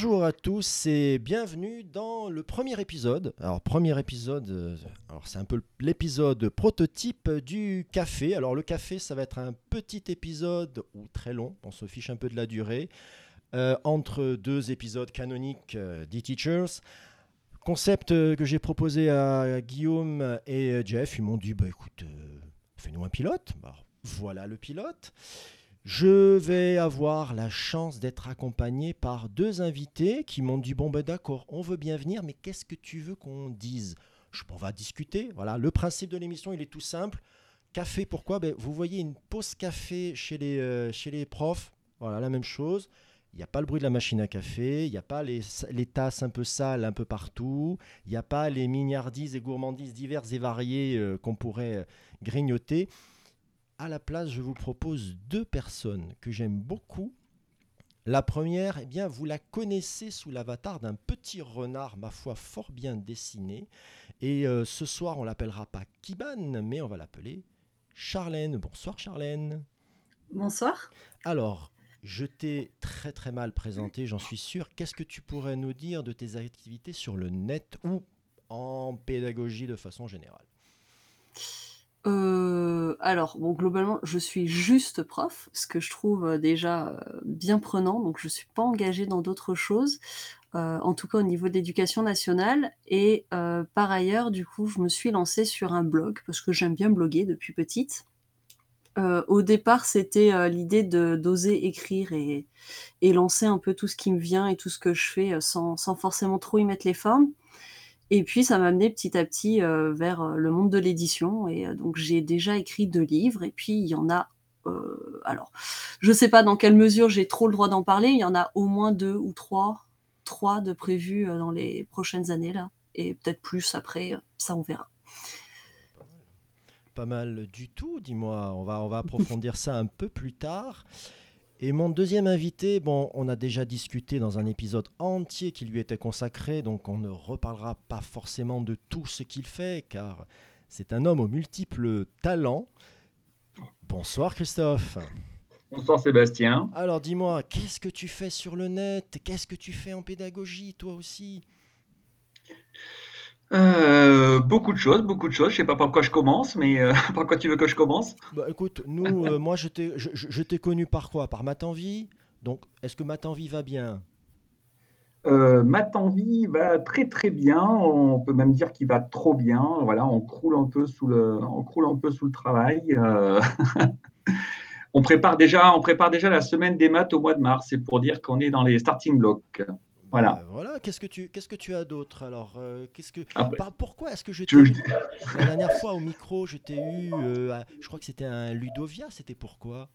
Bonjour à tous et bienvenue dans le premier épisode. Alors premier épisode, euh, alors c'est un peu l'épisode prototype du café. Alors le café, ça va être un petit épisode ou très long, on se fiche un peu de la durée, euh, entre deux épisodes canoniques euh, Teachers. Concept euh, que j'ai proposé à Guillaume et Jeff, ils m'ont dit bah écoute, fais-nous un pilote. Bah, voilà le pilote. Je vais avoir la chance d'être accompagné par deux invités qui m'ont dit bon ben d'accord, on veut bien venir, mais qu'est-ce que tu veux qu'on dise? Je, On va discuter. Voilà, le principe de l'émission, il est tout simple. Café, pourquoi? Ben, Vous voyez une pause café chez les, euh, chez les profs. Voilà, la même chose. Il n'y a pas le bruit de la machine à café, il n'y a pas les, les tasses un peu sales un peu partout, il n'y a pas les mignardises et gourmandises diverses et variées euh, qu'on pourrait euh, grignoter. À la place, je vous propose deux personnes que j'aime beaucoup. La première, eh bien, vous la connaissez sous l'avatar d'un petit renard, ma foi, fort bien dessiné. Et euh, ce soir, on l'appellera pas Kiban, mais on va l'appeler Charlène. Bonsoir Charlène. Bonsoir. Alors, je t'ai très très mal présenté, j'en suis sûr. Qu'est-ce que tu pourrais nous dire de tes activités sur le net ou en pédagogie de façon générale? Euh, alors, bon, globalement, je suis juste prof, ce que je trouve euh, déjà euh, bien prenant, donc je suis pas engagée dans d'autres choses, en tout cas au niveau de l'éducation nationale. Et par ailleurs, du coup, je me suis lancée sur un blog parce que j'aime bien bloguer depuis petite. Au départ, c'était l'idée d'oser écrire et, et lancer un peu tout ce qui me vient et tout ce que je fais sans, sans forcément trop y mettre les formes. Et puis, ça m'a amené petit à petit euh, vers euh, le monde de l'édition. Et euh, donc, j'ai déjà écrit deux livres. Et puis, il y en a. alors, je ne sais pas dans quelle mesure j'ai trop le droit d'en parler. Il y en a au moins deux ou trois, trois de prévus dans les prochaines années là, et peut-être plus après. Ça, on verra. Pas mal du tout, dis-moi. On va, on va approfondir ça un peu plus tard. Et mon deuxième invité, bon, on a déjà discuté dans un épisode entier qui lui était consacré, donc on ne reparlera pas forcément de tout ce qu'il fait, car c'est un homme aux multiples talents. Bonsoir Christophe. Bonsoir Sébastien. Alors dis-moi, qu'est-ce que tu fais sur le net? Qu'est-ce que tu fais en pédagogie, toi aussi? Euh, beaucoup de choses, beaucoup de choses. Je sais pas par quoi je commence, mais euh, par quoi tu veux que je commence? Bah écoute, nous, euh, moi je t'ai je, je- connu par quoi? Par Matanvi Donc, est-ce que Matanvi va bien? Envy va très très bien. On peut même dire qu'il va trop bien. Voilà, on croule un peu sous le, on croule un peu sous le travail. On prépare déjà, on prépare déjà la semaine des maths au mois de mars. C'est pour dire qu'on est dans les starting blocks. Voilà. Bah, voilà, qu'est-ce que tu qu'est-ce que tu as d'autre alors euh, Qu'est-ce que par- pourquoi est-ce que je t'ai eu la dernière fois au micro, je t'ai eu euh, à- je crois que c'était un Ludovia, c'était pourquoi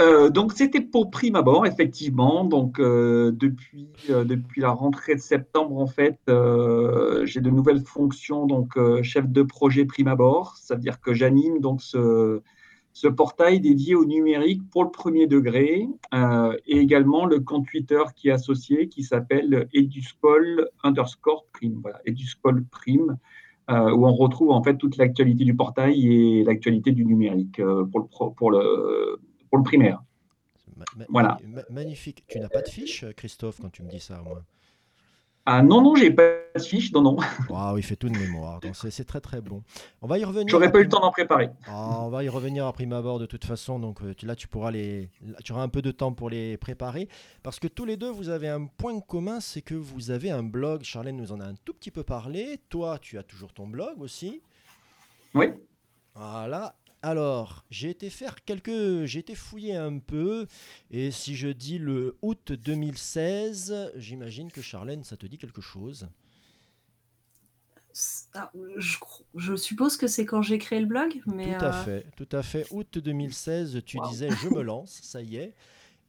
Euh, donc c'était pour prime abord, effectivement. Donc euh, depuis, euh, depuis la rentrée de septembre, en fait, euh, j'ai de nouvelles fonctions, donc euh, chef de projet prime abord. C'est-à-dire que j'anime donc ce, ce portail dédié au numérique pour le premier degré euh, et également le compte Twitter qui est associé, qui s'appelle Eduscol underscore prime. Voilà, Eduscol prime. euh, où on retrouve en fait toute l'actualité du portail et l'actualité du numérique euh, pour le, pro- pour le, pour le primaire. Ma- ma- Voilà. magnifique. Tu n'as pas de fiche, Christophe, quand tu me dis ça, moins? Ah non, non, j'ai pas de fiche, non, non. Waouh, il fait tout de mémoire. donc C'est très très bon. On va y revenir. J'aurais pas eu le temps d'en préparer. Ah, on va y revenir à prime abord de toute façon, donc euh, là tu pourras les, là, tu auras un peu de temps pour les préparer, parce que tous les deux vous avez un point commun, c'est que vous avez un blog. Charlène nous en a un tout petit peu parlé. Toi, tu as toujours ton blog aussi. Oui. Voilà. Alors, j'ai été faire quelques, j'ai été fouiller un peu, et si je dis le août 2016, j'imagine que Charlène, ça te dit quelque chose. Ah, je, suppose que c'est quand j'ai créé le blog, mais Tout à euh, fait, tout à fait. Août 2016, tu Wow. disais je me lance, ça y est.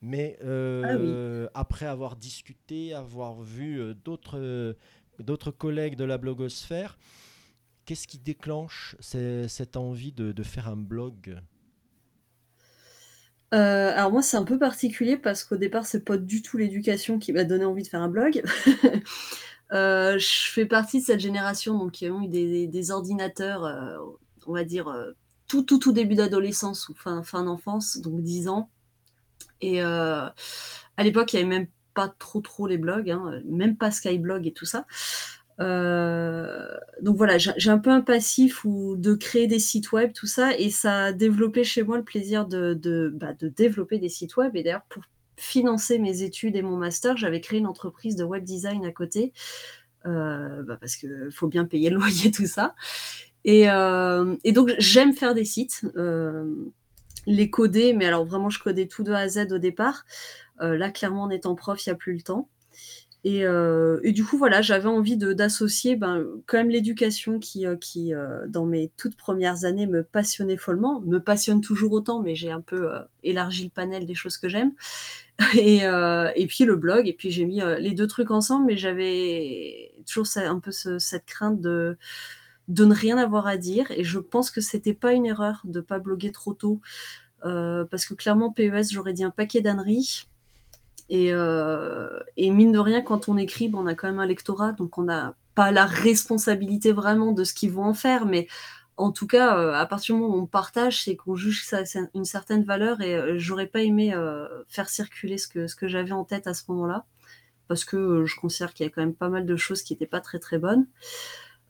Mais euh, après avoir discuté, avoir vu euh, d'autres d'autres collègues de la blogosphère, qu'est-ce qui déclenche cette envie de, faire un blog? Euh, alors moi, c'est un peu particulier parce qu'au départ, c'est pas du tout l'éducation qui m'a donné envie de faire un blog. Euh, je fais partie de cette génération donc, qui ont eu des, ordinateurs, euh, on va dire, tout, tout, début d'adolescence ou fin, d'enfance, donc 10 ans. Et à l'époque, il n'y avait même pas trop trop les blogs, hein, même pas Skyblog et tout ça. Euh, donc voilà, j'ai un peu un passif de créer des sites web, tout ça, et ça a développé chez moi le plaisir de, de, bah, de développer des sites web. Et d'ailleurs, pour financer mes études et mon master, j'avais créé une entreprise de web design à côté, euh, bah, parce qu'il faut bien payer le loyer, tout ça. Et, euh, et donc j'aime faire des sites, les coder, mais alors vraiment je codais tout de A à Z au départ. là, clairement, en étant prof, il n'y a plus le temps. Euh, et, du coup, voilà, j'avais envie d'associer ben, quand même l'éducation qui, euh, euh, dans mes toutes premières années, me passionnait follement, me passionne toujours autant, mais j'ai un peu élargi le panel des choses que j'aime. Et, puis le blog, et puis j'ai mis les deux trucs ensemble, mais j'avais toujours un peu cette crainte de, de ne rien avoir à dire. Et je pense que c'était pas une erreur de pas bloguer trop tôt, parce que clairement, PES, j'aurais dit un paquet d'âneries. Euh, et, mine de rien, quand on écrit, on a quand même un lectorat, donc on n'a pas la responsabilité vraiment de ce qu'ils vont en faire, mais en tout cas, euh, à partir du moment où on partage, c'est qu'on juge ça une certaine valeur et euh, j'aurais pas aimé faire circuler ce que, j'avais en tête à ce moment-là, parce que je considère qu'il y a quand même pas mal de choses qui n'étaient pas très très bonnes.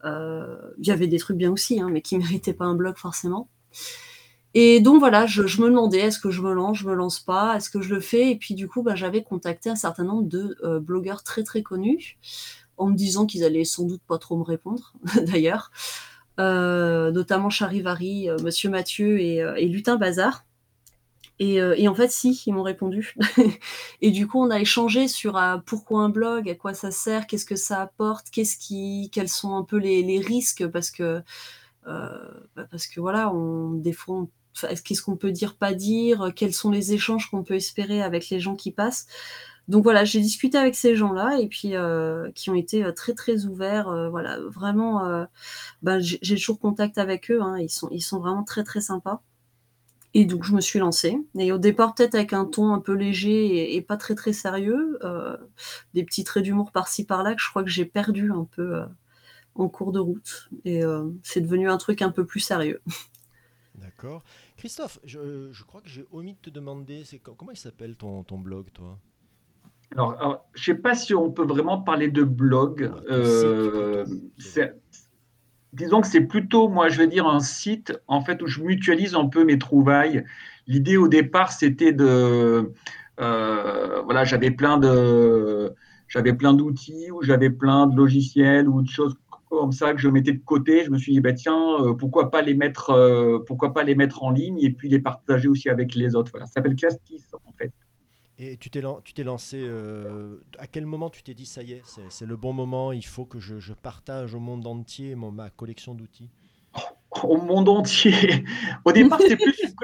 Il y avait des trucs bien aussi, hein, mais qui méritaient pas un blog forcément. Et donc voilà, je, me demandais est-ce que je me lance, je me lance pas, est-ce que je le fais? Et puis du coup, bah, j'avais contacté un certain nombre de euh, blogueurs très très connus, en me disant qu'ils allaient sans doute pas trop me répondre, d'ailleurs, euh, notamment Charivari, euh, Monsieur Mathieu et, Lutin Bazar. Et, en fait, si, ils m'ont répondu. et du coup, on a échangé sur pourquoi un blog, à quoi ça sert, qu'est-ce que ça apporte, qu'est-ce qui, quels sont un peu les, risques, parce que bah, parce que voilà, on, des fois, qu'est-ce qu'on peut dire, pas dire, quels sont les échanges qu'on peut espérer avec les gens qui passent. Donc voilà, j'ai discuté avec ces gens-là et puis euh, qui ont été euh, très très ouverts. Euh, voilà, vraiment, bah, j'ai toujours contact avec eux. Hein, ils sont ils sont vraiment très très sympas. Et donc je me suis lancée. Et au départ peut-être avec un ton un peu léger et, pas très très sérieux, des petits traits d'humour par-ci par-là que je crois que j'ai perdu un peu en cours de route. Et c'est devenu un truc un peu plus sérieux. D'accord. Christophe, je, crois que j'ai omis de te demander, c'est comment il s'appelle ton, ton blog, toi? Alors, je ne sais pas si on peut vraiment parler de blog. Euh, disons que c'est plutôt, moi, je vais dire un site en fait où je mutualise un peu mes trouvailles. L'idée au départ, c'était de, euh, voilà, j'avais plein de, j'avais plein d'outils ou j'avais plein de logiciels ou de choses comme ça que je mettais de côté. Je me suis dit, bah, tiens, euh, pourquoi, pas les mettre, euh, pourquoi pas les mettre en ligne et puis les partager aussi avec les autres. Voilà. Ça s'appelle Castis, en fait. Et tu t'es, tu t'es lancé, euh, à quel moment tu t'es dit, ça y est, c'est, le bon moment, il faut que je, partage au monde entier mon, ma collection d'outils? Au monde entier Au départ, c'était plus,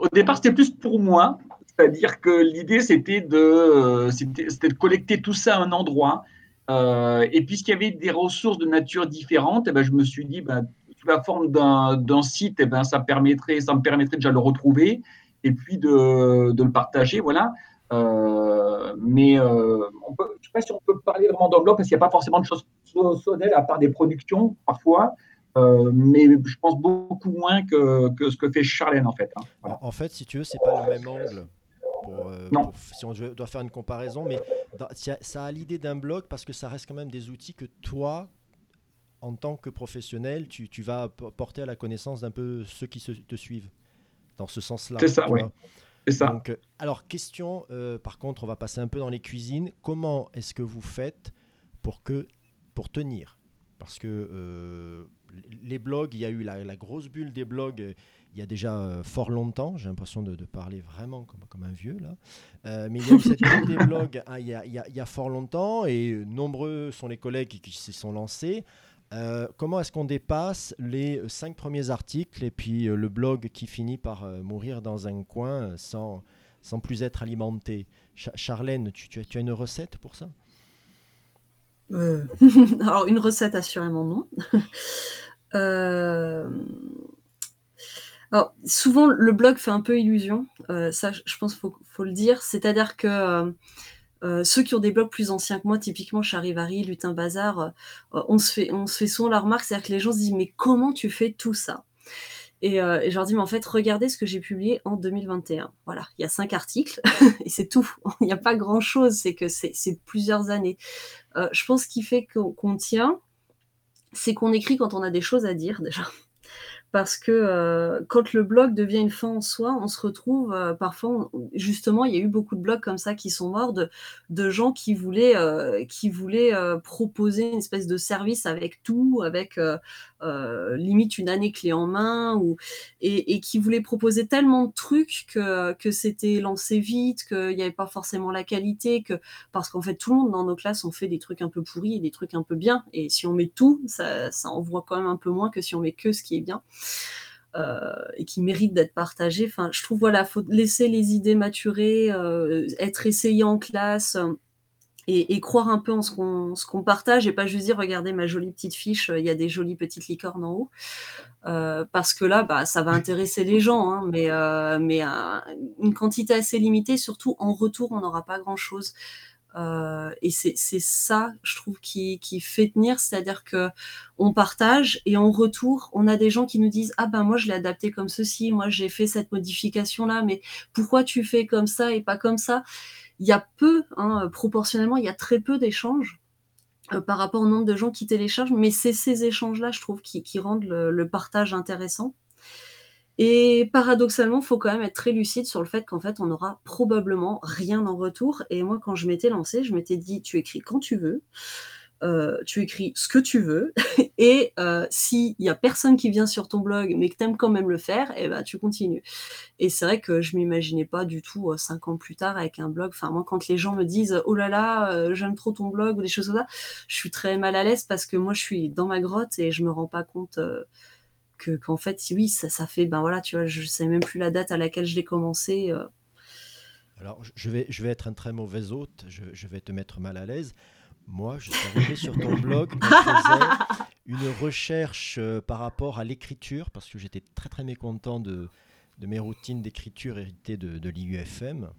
au départ, c'était plus pour moi. C'est-à-dire que l'idée, c'était de, c'était de collecter tout ça à un endroit et puisqu'il y avait des ressources de nature différente, eh ben, je me suis dit, ben, sous la forme d'un site, eh ben, ça, me permettrait déjà de le retrouver et puis de, le partager. Voilà. Euh, mais euh, je ne sais pas si on peut parler vraiment d'enveloppe parce qu'il n'y a pas forcément de choses solennelles à part des productions parfois. mais je pense beaucoup moins que, que, ce que fait Charlène en fait. Hein. En fait, si tu veux, c'est pas le même angle. Euh, non. si on doit faire une comparaison, mais ça a l'idée d'un blog parce que ça reste quand même des outils que toi, en tant que professionnel, tu, tu vas porter à la connaissance d'un peu ceux qui se, te suivent. Dans ce sens-là. C'est ça, oui. Ça. Donc, euh, alors, question, euh, par contre, on va passer un peu dans les cuisines. Comment est-ce que vous faites pour, que, pour tenir? Parce que les blogs, il y a eu la, la, grosse bulle des blogs il y a déjà euh, fort longtemps. J'ai l'impression de, parler vraiment comme, comme un vieux là. Euh, mais il y a eu cette des blogs hein, il, y a, fort longtemps et nombreux sont les collègues qui, se sont lancés. Euh, comment est-ce qu'on dépasse les cinq premiers articles et puis le blog qui finit par mourir dans un coin sans, sans plus être alimenté? Charlène, tu, tu, as, tu, as, une recette pour ça? Alors, une recette, assurément non. euh, alors, souvent, le blog fait un peu illusion. Euh, ça, je pense qu'il faut, le dire. C'est-à-dire que euh, euh, ceux qui ont des blogs plus anciens que moi, typiquement Charivari, Lutin Bazar, on, se fait, on souvent la remarque, c'est-à-dire que les gens se disent Mais comment tu fais tout ça? Et, euh, je leur dis, mais en fait, regardez ce que j'ai publié en 2021. Voilà, il y a cinq articles et c'est tout. Il n'y a pas grand-chose, c'est que c'est plusieurs années. Je pense qu'il fait qu'on tient, c'est qu'on écrit quand on a des choses à dire déjà parce que euh, quand le blog devient une fin en soi, on se retrouve euh, parfois, justement, il y a eu beaucoup de blogs comme ça qui sont morts de, gens qui voulaient, euh, qui voulaient proposer une espèce de service avec tout, avec limite une année clé en main, ou, et, qui voulaient proposer tellement de trucs que, que c'était lancé vite, qu'il n'y avait pas forcément la qualité, que, parce qu'en fait, tout le monde dans nos classes, on fait des trucs un peu pourris et des trucs un peu bien, et si on met tout, ça, ça envoie quand même un peu moins que si on met que ce qui est bien. Euh, et qui mérite d'être partagé. Enfin, je trouve voilà, faut laisser les idées maturer, euh, être essayé en classe. Euh, et, croire un peu en ce qu'on partage et pas juste dire regardez ma jolie petite fiche, il y a des jolies petites licornes en haut. parce que là, bah, ça va intéresser les gens, hein, mais, mais une quantité assez limitée, surtout en retour, on n'aura pas grand-chose. Euh, et c'est ça, je trouve, qui, fait tenir, c'est-à-dire que on partage et en retour, on a des gens qui nous disent ah ben moi je l'ai adapté comme ceci, moi j'ai fait cette modification là, mais pourquoi tu fais comme ça et pas comme ça? Il y a peu, hein, proportionnellement, il y a très peu d'échanges. Euh, par rapport au nombre de gens qui téléchargent, mais c'est ces échanges-là, je trouve, qui rendent le partage intéressant. Et paradoxalement, il faut quand même être très lucide sur le fait qu'en fait, on n'aura probablement rien en retour. Et moi, quand je m'étais lancée, je m'étais dit, tu écris quand tu veux, euh, tu écris ce que tu veux, et euh, s'il n'y a personne qui vient sur ton blog, mais que tu aimes quand même le faire, eh ben, tu continues. Et c'est vrai que je m'imaginais pas du tout euh, cinq ans plus tard avec un blog. Enfin, moi, quand les gens me disent, oh là là, j'aime trop ton blog ou des choses comme ça, je suis très mal à l'aise parce que moi, je suis dans ma grotte et je me rends pas compte que qu'en fait oui ça, ça fait ben voilà tu vois je sais même plus la date à laquelle je l'ai commencé euh. alors je vais je vais être un très mauvais hôte je, je vais te mettre mal à l'aise moi je suis arrivé sur ton blog je faisais une recherche euh, par rapport à l'écriture parce que j'étais très très mécontent de, de mes routines d'écriture héritées de, de l'IUFM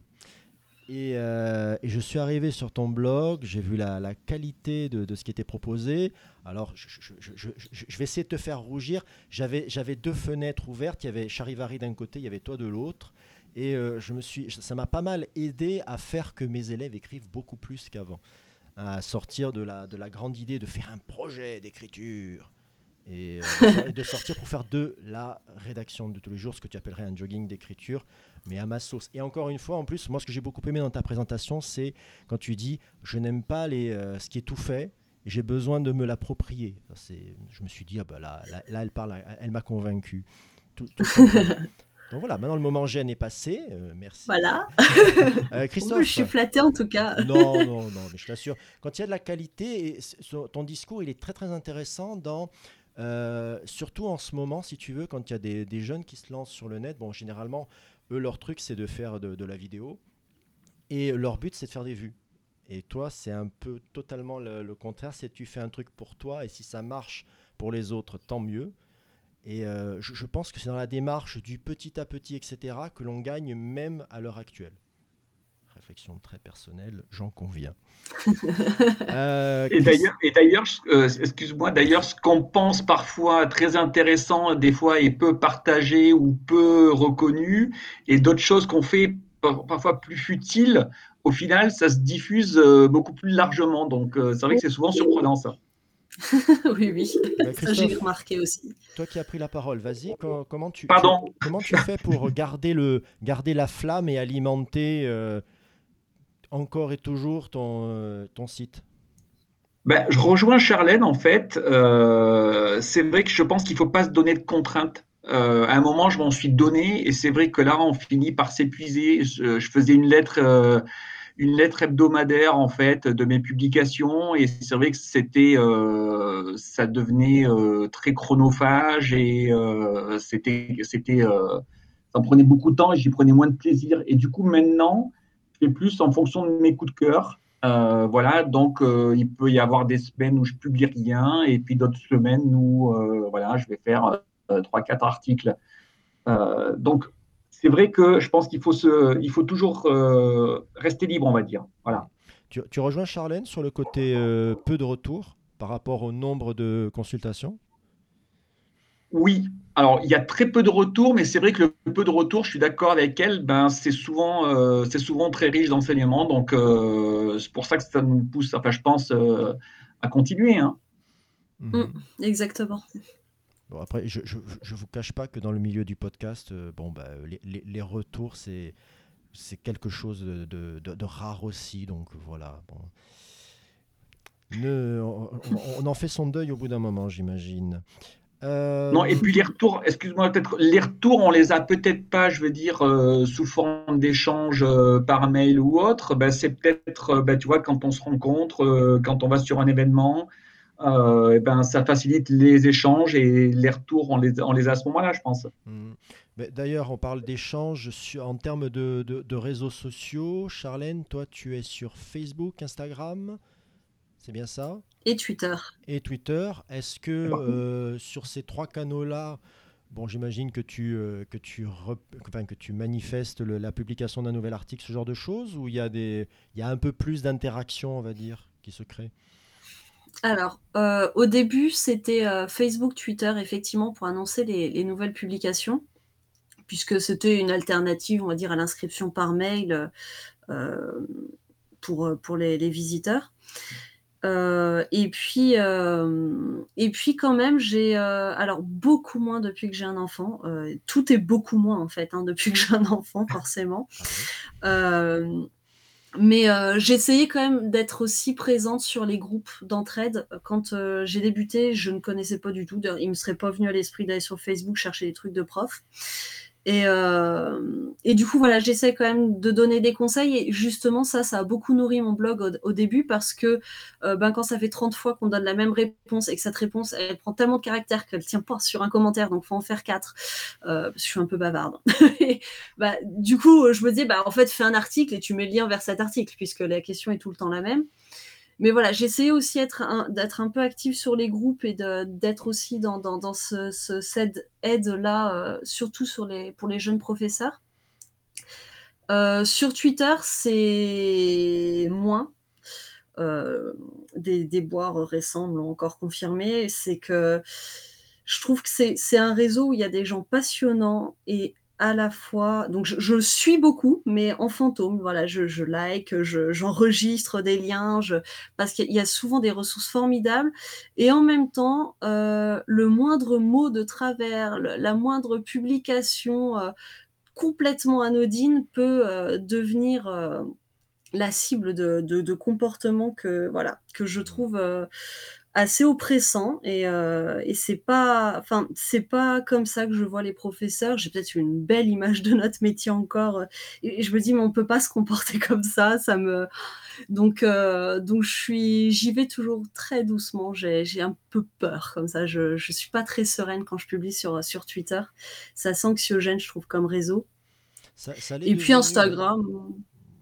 euh, et, je suis arrivé sur ton blog, j'ai vu la, qualité de, ce qui était proposé. Alors, je, vais essayer de te faire rougir. J'avais deux fenêtres ouvertes. Il y avait Charivari d'un côté, il y avait toi de l'autre. Et euh, je me suis, ça m'a pas mal aidé à faire que mes élèves écrivent beaucoup plus qu'avant. À sortir la, de la grande idée de faire un projet d'écriture et, euh, de sortir pour faire de la rédaction de tous les jours, ce que tu appellerais un jogging d'écriture, mais à ma sauce. Et encore une fois, en plus, moi, ce que j'ai beaucoup aimé dans ta présentation, c'est quand tu dis je n'aime pas les, euh, ce qui est tout fait, j'ai besoin de me l'approprier. Je me suis dit, ah bah là, là, elle parle, elle, m'a convaincu. Donc voilà, maintenant le moment gêne est passé. Euh, merci. Voilà. Christophe. je suis flatté en tout cas. non, non, non, mais je t'assure. Quand il y a de la qualité, et ton discours, il est très très intéressant dans euh, surtout en ce moment, si tu veux, quand il y a des, jeunes qui se lancent sur le net, bon, généralement, eux, leur truc, c'est de faire de, la vidéo. Et leur but, c'est de faire des vues. Et toi, c'est un peu totalement le, contraire. C'est tu fais un truc pour toi, et si ça marche pour les autres, tant mieux. Et euh, je, pense que c'est dans la démarche du petit à petit, etc., que l'on gagne même à l'heure actuelle réflexion très personnelle, j'en conviens. Euh, et d'ailleurs, euh, excuse-moi, d'ailleurs, ce qu'on pense parfois très intéressant, des fois est peu partagé ou peu reconnu, et d'autres choses qu'on fait parfois plus futiles, au final, ça se diffuse euh, beaucoup plus largement. Donc, c'est vrai que c'est souvent surprenant ça. oui, oui, bah, ça j'ai remarqué aussi. Toi qui as pris la parole, vas-y, comment, tu, Pardon comment tu fais pour garder, le, garder la flamme et alimenter encore et toujours ton, euh, ton site ben, je rejoins Charlène en fait. Euh, c'est vrai que je pense qu'il ne faut pas se donner de contraintes. Euh, à un moment, je m'en suis donné et c'est vrai que là, on finit par s'épuiser. Je, faisais une lettre, une lettre hebdomadaire en fait de mes publications et c'est vrai que c'était, ça devenait très chronophage et c'était, c'était, ça prenait beaucoup de temps et j'y prenais moins de plaisir. Et du coup, maintenant, plus en fonction de mes coups de cœur. Euh, voilà, donc euh, il peut y avoir des semaines où je publie rien et puis d'autres semaines où euh, voilà, je vais faire trois, quatre articles. donc c'est vrai que je pense qu'il faut, se, il faut toujours rester libre, on va dire. Voilà. Tu, tu rejoins Charlène sur le côté peu de retour par rapport au nombre de consultations? Oui, alors il y a très peu de retours, mais c'est vrai que le peu de retours, je suis d'accord avec elle, ben, c'est souvent, euh, c'est souvent très riche d'enseignement. Donc euh, c'est pour ça que ça nous pousse, enfin, je pense, euh, à continuer. Hein. Mm, exactement. Bon, après, je ne vous cache pas que dans le milieu du podcast, bon, bah, les, les, les retours, c'est c'est quelque chose de, de, de, rare aussi. Donc voilà. Bon. Ne, on, on, en fait son deuil au bout d'un moment, j'imagine. Euh... Non, et puis les retours, excuse-moi, peut-être les retours, on les a peut-être pas, je veux dire, euh, sous forme d'échange euh, par mail ou autre. Ben, c'est peut-être, ben, tu vois, quand on se rencontre, quand on va sur un événement, et ben, ça facilite les échanges et les retours, on les, on les a à ce moment-là, je pense. Mmh. D'ailleurs, on parle d'échanges en termes de, de, de, réseaux sociaux. Charlène, toi, tu es sur Facebook, Instagram c'est bien ça? Et Twitter. Et Twitter. Est-ce que euh, sur ces trois canaux-là, bon, j'imagine que tu, euh, que, tu enfin, que tu manifestes le, la publication d'un nouvel article, ce genre de choses, ou il y, a des... il y a un peu plus d'interaction, on va dire, qui se crée alors, euh, au début, c'était euh, Facebook, Twitter, effectivement, pour annoncer les, les nouvelles publications, puisque c'était une alternative, on va dire, à l'inscription par mail euh, pour, pour les, les visiteurs. Euh, et puis, euh, et puis quand même, j'ai euh, alors beaucoup moins depuis que j'ai un enfant. Tout est beaucoup moins en fait hein, depuis que j'ai un enfant, forcément. Euh, mais essayé quand même d'être aussi présente sur les groupes d'entraide. Quand j'ai débuté, je ne connaissais pas du tout. Il me serait pas venu à l'esprit d'aller sur Facebook chercher des trucs de prof. Et, euh, et, du coup, voilà, j'essaie quand même de donner des conseils. Et justement, ça, ça a beaucoup nourri mon blog au, début parce que euh, ben, quand ça fait 30 fois qu'on donne la même réponse et que cette réponse, elle prend tellement de caractère qu'elle tient pas sur un commentaire, donc faut en faire quatre. Euh, parce que je suis un peu bavarde. bah, du coup, je me dis, bah, en fait, fais un article et tu mets le lien vers cet article puisque la question est tout le temps la même mais voilà, j'essayais aussi d'être un, peu active sur les groupes et d'être aussi dans, dans, dans ce, ce, cette aide-là, euh, surtout pour les jeunes professeurs. Euh, sur Twitter, c'est moins. Euh, des, des boires récents l'ont encore confirmé. C'est que je trouve que c'est un réseau où il y a des gens passionnants et à la fois, donc je, suis beaucoup, mais en fantôme, voilà, je, like, j'enregistre je, des liens, parce qu'il y a souvent des ressources formidables, et en même temps, euh, le moindre mot de travers, la moindre publication euh, complètement anodine peut euh, devenir la cible de, de, de, comportements que, voilà, que je trouve assez oppressant et, euh, et c'est pas enfin c'est pas comme ça que je vois les professeurs. J'ai peut-être une belle image de notre métier encore. Et, je me dis mais on peut pas se comporter comme ça. Ça me donc euh, donc je suis j'y vais toujours très doucement. J'ai un peu peur comme ça. Je je suis pas très sereine quand je publie sur sur Twitter. C'est assez anxiogène je trouve comme réseau. Ça, ça et puis Instagram.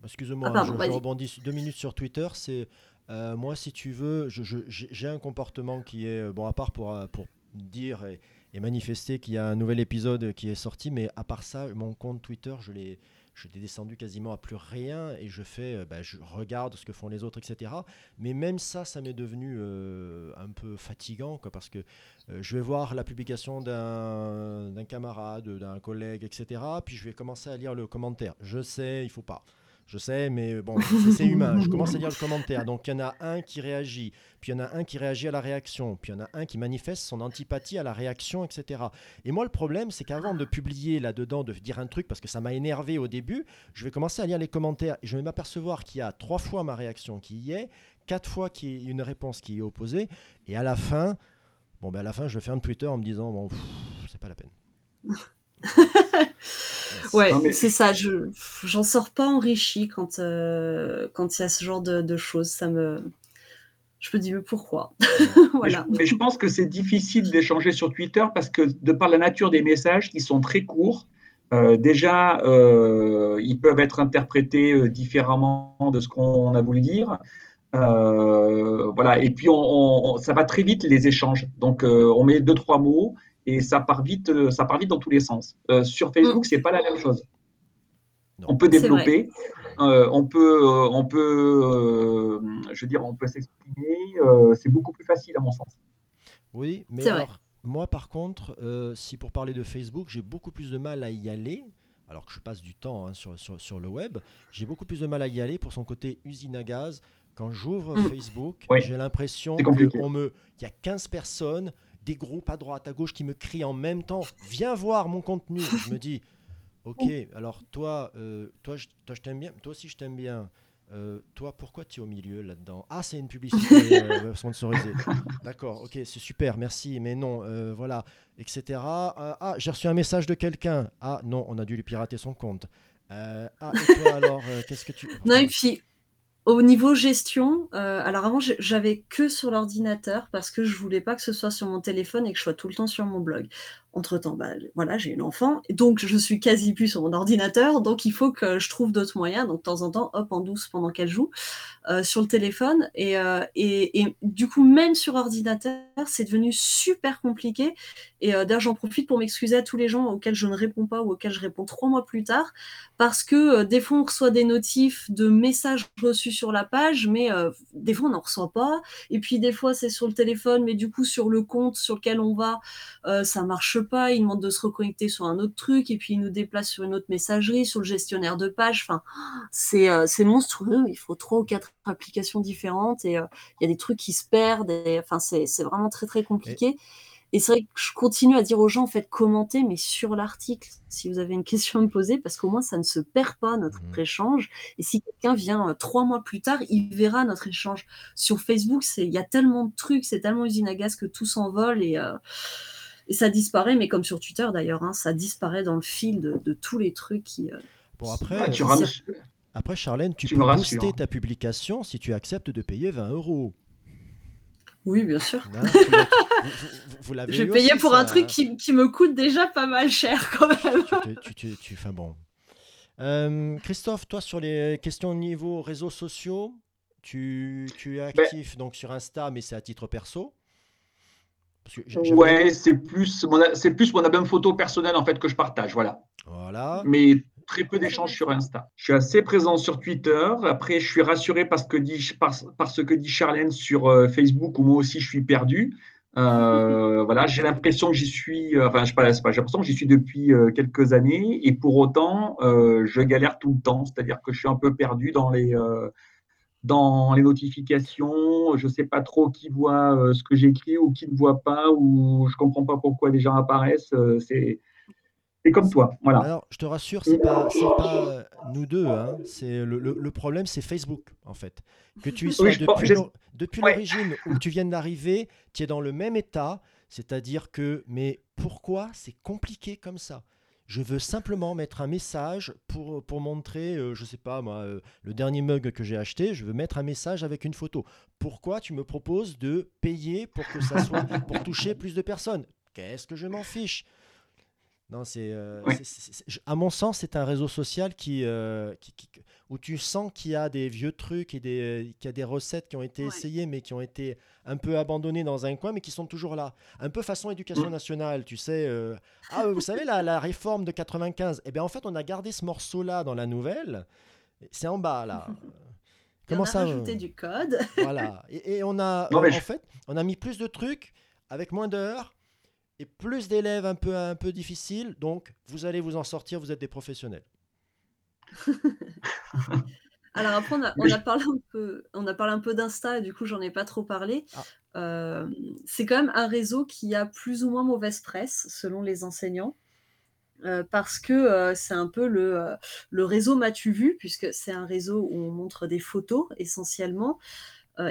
excuse-moi ah, je, je rebondis deux minutes sur Twitter. C'est euh, moi, si tu veux, j'ai un comportement qui est, bon, à part pour, euh, dire et, manifester qu'il y a un nouvel épisode qui est sorti, mais à part ça, mon compte Twitter, je l'ai je l'ai descendu quasiment à plus rien et je fais, euh, bah, je regarde ce que font les autres, etc. Mais même ça, ça m'est devenu euh, un peu fatigant, quoi, parce que euh, je vais voir la publication d'un camarade, d'un collègue, etc. Puis je vais commencer à lire le commentaire. Je sais, il faut pas. Je sais, mais bon, c'est humain. Je commence à lire le commentaire. Donc il y en a un qui réagit, puis il y en a un qui réagit à la réaction, puis il y en a un qui manifeste son antipathie à la réaction, etc. Et moi, le problème, c'est qu'avant de publier là-dedans, de dire un truc, parce que ça m'a énervé au début, je vais commencer à lire les commentaires et je vais m'apercevoir qu'il y a trois fois ma réaction qui y est, quatre fois qu'il y a une réponse qui est opposée, et à la fin, bon, ben à la fin, je un Twitter en me disant, bon, c'est pas la peine. ouais, mais... c'est ça. Je j'en sors pas enrichi quand euh, quand il y a ce genre de, de, choses. Ça me je me dis mais pourquoi voilà. mais, je, mais, je, pense que c'est difficile d'échanger sur Twitter parce que de par la nature des messages qui sont très courts, euh, déjà euh, ils peuvent être interprétés différemment de ce qu'on a voulu dire. Voilà, et puis on, on, ça va très vite les échanges. Donc on met deux trois mots et ça part vite, euh, ça part vite dans tous les sens. Euh, sur Facebook, mm. c'est pas la même chose. Non. On peut développer, euh, on peut, euh, on peut, euh, je veux dire, on peut s'exprimer. c'est beaucoup plus facile à mon sens. Oui, mais alors, moi, par contre, euh, si pour parler de Facebook, j'ai beaucoup plus de mal à y aller, alors que je passe du temps hein, sur, sur, sur, le web, j'ai beaucoup plus de mal à y aller pour son côté usine à gaz. Quand j'ouvre mm. Facebook, j'ai l'impression qu'il me... y a 15 personnes, des groupes à droite, à gauche qui me crient en même temps Viens voir mon contenu. je me dis Ok, alors toi, euh, toi, je, toi, je t'aime bien, toi aussi, je t'aime bien. Euh, toi, pourquoi tu es au milieu là-dedans? Ah, c'est une publicité euh, sponsorisée. D'accord, ok, c'est super, merci, mais non, euh, voilà, etc. ah, j'ai reçu un message de quelqu'un. Ah, non, on a dû lui pirater son compte. ah, et toi alors, qu'est-ce que tu. Non, et puis, au niveau gestion, alors avant, j'avais que sur l'ordinateur parce que je voulais pas que ce soit sur mon téléphone et que je sois tout le temps sur mon blog. Entre-temps, bah, voilà, j'ai une enfant, donc je suis quasi plus sur mon ordinateur, donc il faut que je trouve d'autres moyens. Donc de temps en temps, hop, en douce pendant qu'elle joue euh, sur le téléphone. Euh, et, du coup, même sur ordinateur, c'est devenu super compliqué. Et euh, d'ailleurs, j'en profite pour m'excuser à tous les gens auxquels je ne réponds pas ou auxquels je réponds trois mois plus tard, parce que des fois, on reçoit des notifs de messages reçus sur la page, mais des fois, on n'en reçoit pas. Et puis, des fois, c'est sur le téléphone, mais du coup, sur le compte sur lequel on va, ça marche pas, il demande de se reconnecter sur un autre truc, et puis il nous déplace sur une autre messagerie, sur le gestionnaire de page. Enfin, c'est euh, monstrueux. Il faut trois ou quatre applications différentes, et euh, il y a des trucs qui se perdent. Et, enfin, c'est vraiment très très compliqué. Et, c'est vrai que je continue à dire aux gens, en fait, commentez, mais sur l'article, si vous avez une question à me poser, parce qu'au moins, ça ne se perd pas, notre mmh. échange. Et si quelqu'un vient euh, trois mois plus tard, il verra notre échange. Sur Facebook, il y a tellement de trucs, c'est tellement usine à gaz que tout s'envole. Et, et ça disparaît, mais comme sur Twitter d'ailleurs, hein, ça disparaît dans le fil de, tous les trucs qui. Euh, bon, après, ah, tu après Charlène, tu, peux booster ta publication si tu acceptes de payer 20 euros. Oui, bien sûr. vous, Je vais payer pour un truc qui, qui, me coûte déjà pas mal cher quand même. tu, tu, tu, bon. Euh, Christophe, toi, sur les questions au niveau réseaux sociaux, tu, tu es ben actif donc sur Insta, mais c'est à titre perso? Ouais, c'est plus, c'est plus mon album photo personnel en fait que je partage, voilà. Voilà. Mais très peu d'échanges sur Insta. Je suis assez présent sur Twitter. Après, je suis rassuré parce que dit, par, ce que dit Charlène sur euh, Facebook où moi aussi je suis perdu. Euh, voilà, j'ai l'impression que j'y suis, euh, enfin, je sais pas, pas j'ai l'impression que j'y suis depuis quelques années et pour autant, je galère tout le temps. C'est-à-dire que je suis un peu perdu dans les dans les notifications, je ne sais pas trop qui voit euh, ce que j'écris ou qui ne voit pas, ou je ne comprends pas pourquoi des gens apparaissent. Euh, c'est comme toi. Voilà. Alors, je te rassure, ce n'est pas, pas euh, nous deux. Hein. C'est le, le, problème, c'est Facebook, en fait. Que tu y sois depuis, l'origine où tu viens d'arriver, tu es dans le même état. C'est-à-dire que, mais pourquoi? C'est compliqué comme ça je veux simplement mettre un message pour, montrer, je euh, je sais pas moi, euh, le dernier mug que j'ai acheté, je veux mettre un message avec une photo. Pourquoi tu me proposes de payer pour que ça soit pour toucher plus de personnes? Qu'est-ce que je m'en fiche? Non, c'est, euh, à mon sens, c'est un réseau social qui, où tu sens qu'il y a des vieux trucs et des, qu'il y a des recettes qui ont été essayées, mais qui ont été un peu abandonnées dans un coin, mais qui sont toujours là. Un peu façon éducation mmh. nationale, tu sais. ah, vous savez, la, la réforme de 95, eh bien, en fait, on a gardé ce morceau-là dans la nouvelle. C'est en bas, là. Comment on a ça rajouté du code. voilà. Et, on a, en fait, on a mis plus de trucs avec moins d'heures et plus d'élèves un peu, un peu difficiles. Donc, vous allez vous en sortir, vous êtes des professionnels. Alors après, on a, on a, parlé un peu, on a parlé un peu d'Insta et du coup, j'en ai pas trop parlé. Ah. Euh, c'est quand même un réseau qui a plus ou moins mauvaise presse selon les enseignants. Euh, parce que euh, c'est un peu le, le réseau m'as-tu vu, puisque c'est un réseau où on montre des photos essentiellement,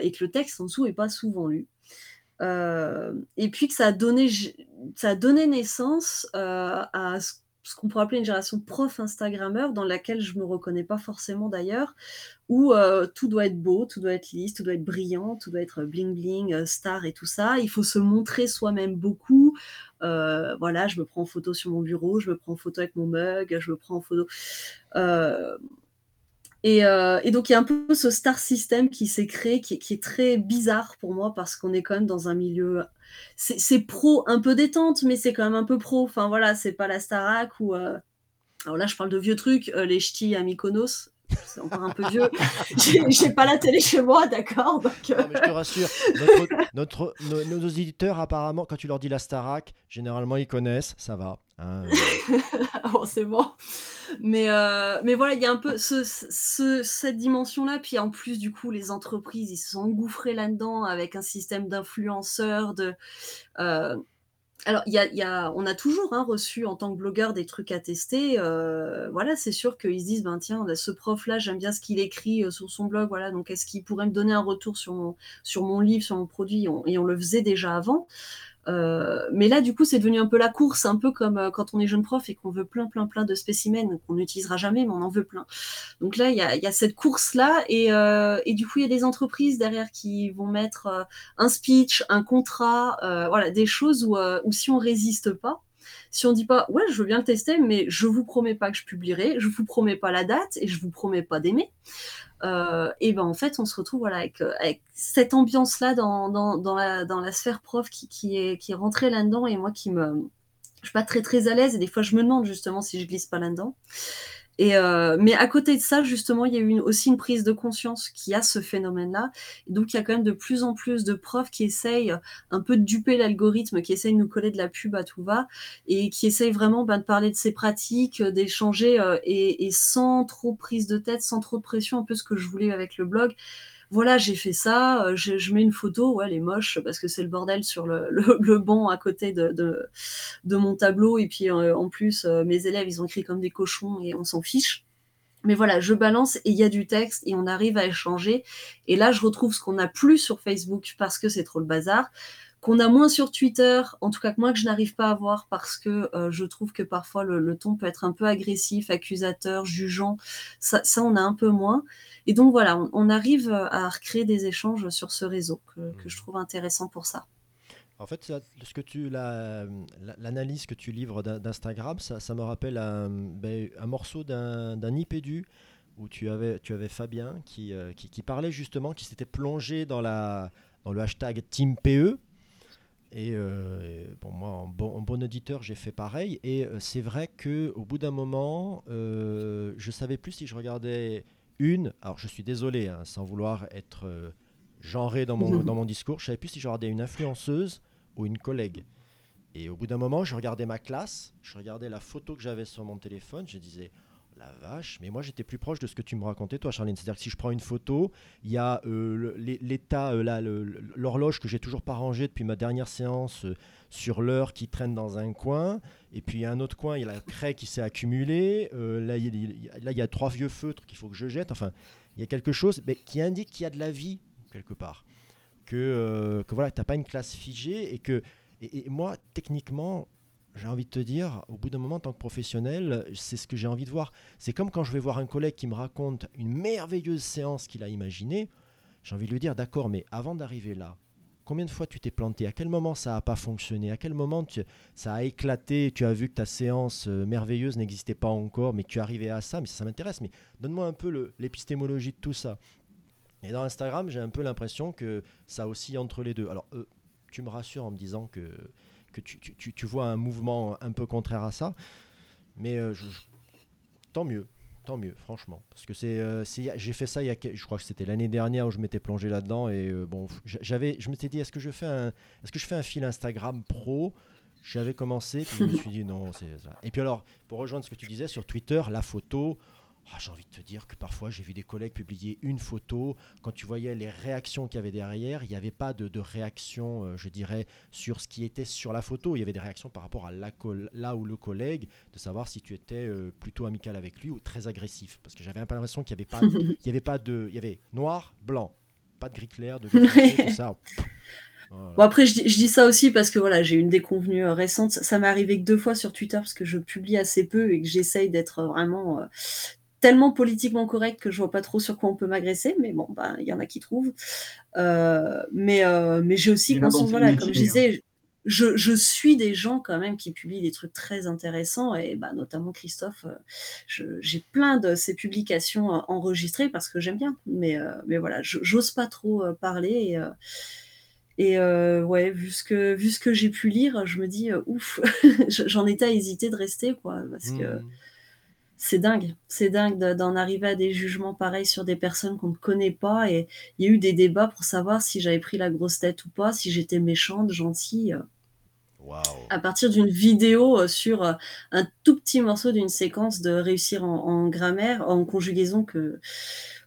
et que le texte en dessous n'est pas souvent lu. Euh, et puis que ça a donné, ça a donné naissance euh, à ce qu'on pourrait appeler une génération prof Instagrammeur, dans laquelle je me reconnais pas forcément d'ailleurs, où euh, tout doit être beau, tout doit être lisse, tout doit être brillant, tout doit être bling bling, star et tout ça. Il faut se montrer soi-même beaucoup. voilà, je me prends en photo sur mon bureau, je me prends en photo avec mon mug, je me prends en photo. Et, donc, il y a un peu ce star system qui s'est créé, qui, est très bizarre pour moi parce qu'on est quand même dans un milieu. C'est pro, un peu détente, mais c'est quand même un peu pro. Enfin, voilà, c'est pas la Starac ou. Euh, alors là, je parle de vieux trucs, euh, les ch'tis à Mykonos. C'est encore un peu vieux. J'ai pas la télé chez moi, d'accord je te rassure, notre, nos, auditeurs, apparemment, quand tu leur dis la Starac, généralement ils connaissent, ça va. Hein, bon, c'est bon. Mais, euh, mais voilà, il y a un peu ce, ce, cette dimension-là. Puis en plus, du coup, les entreprises, ils se sont engouffrés là-dedans avec un système d'influenceurs, de. Alors, y y a, on a toujours hein, reçu en tant que blogueur des trucs à tester. Euh, voilà, c'est sûr qu'ils se disent, ben tiens, ce prof-là, j'aime bien ce qu'il écrit euh, sur son blog. Voilà, donc est-ce qu'il pourrait me donner un retour sur mon, sur mon livre, sur mon produit Et on le faisait déjà avant. Euh, mais là, du coup, c'est devenu un peu la course, un peu comme euh, quand on est jeune prof et qu'on veut plein, plein, plein de spécimens qu'on n'utilisera jamais, mais on en veut plein. Donc là, il y a, cette course-là, euh, et, du coup, il y a des entreprises derrière qui vont mettre un speech, un contrat, voilà, des choses où, où si on résiste pas, si on dit pas ouais je veux bien le tester mais je vous promets pas que je publierai je vous promets pas la date et je vous promets pas d'aimer euh, et ben en fait on se retrouve voilà avec, euh, cette ambiance là dans, dans, dans, la, dans la sphère prof qui, est qui est rentrée là dedans et moi qui me je suis pas très très à l'aise et des fois je me demande justement si je glisse pas là dedans euh, mais à côté de ça, justement, il y a eu aussi une prise de conscience qui a ce phénomène-là. Donc, il y a quand même de plus en plus de profs qui essayent un peu de duper l'algorithme, qui essayent de nous coller de la pub à tout va, et qui essayent vraiment ben, de parler de ces pratiques, d'échanger, euh, et, et, sans trop prise de tête, sans trop de pression, un peu ce que je voulais avec le blog voilà, j'ai fait ça, euh, je, mets une photo, ouais, elle est moche parce que c'est le bordel sur le, le, banc à côté de, de, mon tableau. Et puis euh, en plus, euh, mes élèves, ils ont écrit comme des cochons et on s'en fiche. Mais voilà, je balance et il y a du texte et on arrive à échanger. Et là, je retrouve ce qu'on n'a plus sur Facebook parce que c'est trop le bazar qu'on a moins sur Twitter, en tout cas que moi que je n'arrive pas à voir parce que je trouve que parfois le, ton peut être un peu agressif, accusateur, jugeant. Ça, ça, on a un peu moins. Et donc voilà, on, arrive à recréer des échanges sur ce réseau que, je trouve intéressant pour ça. En fait, ce que tu, l'analyse que tu livres d'Instagram, ça, me rappelle un, ben, un morceau d'un IPDU où tu avais, tu avais Fabien qui, euh, qui, parlait justement, qui s'était plongé dans, la, dans le hashtag TeamPE. Et euh, bon, moi, en bon, bon auditeur, j'ai fait pareil. Et euh, c'est vrai qu'au bout d'un moment, je savais plus si je regardais une, alors je suis désolé, hein, sans vouloir être euh, genré dans mon, dans mon discours, je savais plus si je regardais une influenceuse ou une collègue. Et au bout d'un moment, je regardais ma classe, je regardais la photo que j'avais sur mon téléphone, je disais, la vache, mais moi j'étais plus proche de ce que tu me racontais, toi, Charline. C'est-à-dire que si je prends une photo, il y a euh, l'état, euh, l'horloge que j'ai toujours pas rangée depuis ma dernière séance euh, sur l'heure qui traîne dans un coin. Et puis a un autre coin, il y a la craie qui s'est accumulée. là, il, là, il y a trois vieux feutres qu'il faut que je jette. Enfin, il y a quelque chose mais, qui indique qu'il y a de la vie quelque part. Que, que voilà, tu n'as pas une classe figée et que. et moi, techniquement, j'ai envie de te dire, au bout d'un moment, en tant que professionnel, c'est ce que j'ai envie de voir. C'est comme quand je vais voir un collègue qui me raconte une merveilleuse séance qu'il a imaginée. J'ai envie de lui dire, d'accord, mais avant d'arriver là, combien de fois tu t'es planté? À quel moment ça n'a pas fonctionné? À quel moment ça a éclaté? Tu as vu que ta séance euh, merveilleuse n'existait pas encore, mais tu arrivais à ça? Mais ça, m'intéresse. Mais donne-moi un peu l'épistémologie de tout ça. Et dans Instagram, j'ai un peu l'impression que ça aussi entre les deux. Alors, euh, tu me rassures en me disant que que tu, vois un mouvement un peu contraire à ça. Mais euh, tant mieux, tant mieux, franchement. Parce que c'est, euh, j'ai fait ça, il y a, je crois que c'était l'année dernière où je m'étais plongé là-dedans. Et euh, bon, j'avais, je m'étais dit, est-ce que, je fais un, est-ce que je fais un fil Instagram pro? J'avais commencé, puis je me suis dit, non, c'est ça. Et puis alors, pour rejoindre ce que tu disais sur Twitter, la photo, ah, j'ai envie de te dire que parfois j'ai vu des collègues publier une photo, quand tu voyais les réactions qu'il y avait derrière, il n'y avait pas de, réaction, euh, je dirais, sur ce qui était sur la photo. Il y avait des réactions par rapport à la là où le collègue, de savoir si tu étais euh, plutôt amical avec lui ou très agressif. Parce que j'avais un peu l'impression qu'il n'y avait, pas, il y avait pas de. Il y avait noir, blanc, pas de gris clair, de gris tout ça. Bon après je dis, ça aussi parce que voilà j'ai une déconvenue euh, récente. Ça m'est arrivé que deux fois sur Twitter parce que je publie assez peu et que j'essaye d'être vraiment tellement politiquement correct que je vois pas trop sur quoi on peut m'agresser, mais bon, bah, il y en a qui trouvent. Euh, mais euh, mais j'ai aussi conscience, voilà, comme je disais, hein. je, je, suis des gens quand même qui publient des trucs très intéressants, et bah, notamment Christophe, euh, j'ai plein de ses publications enregistrées parce que j'aime bien, mais, mais voilà, j'ose pas trop parler. Et, et ouais, vu ce que, vu ce que j'ai pu lire, je me dis, ouf, j'en étais à hésiter de rester, quoi, parce que. C'est dingue, c'est dingue d'en arriver à des jugements pareils sur des personnes qu'on ne connaît pas. Et il y a eu des débats pour savoir si j'avais pris la grosse tête ou pas, si j'étais méchante, gentille, à partir d'une vidéo, euh, sur, euh, un tout petit morceau d'une séquence de réussir en grammaire, en conjugaison que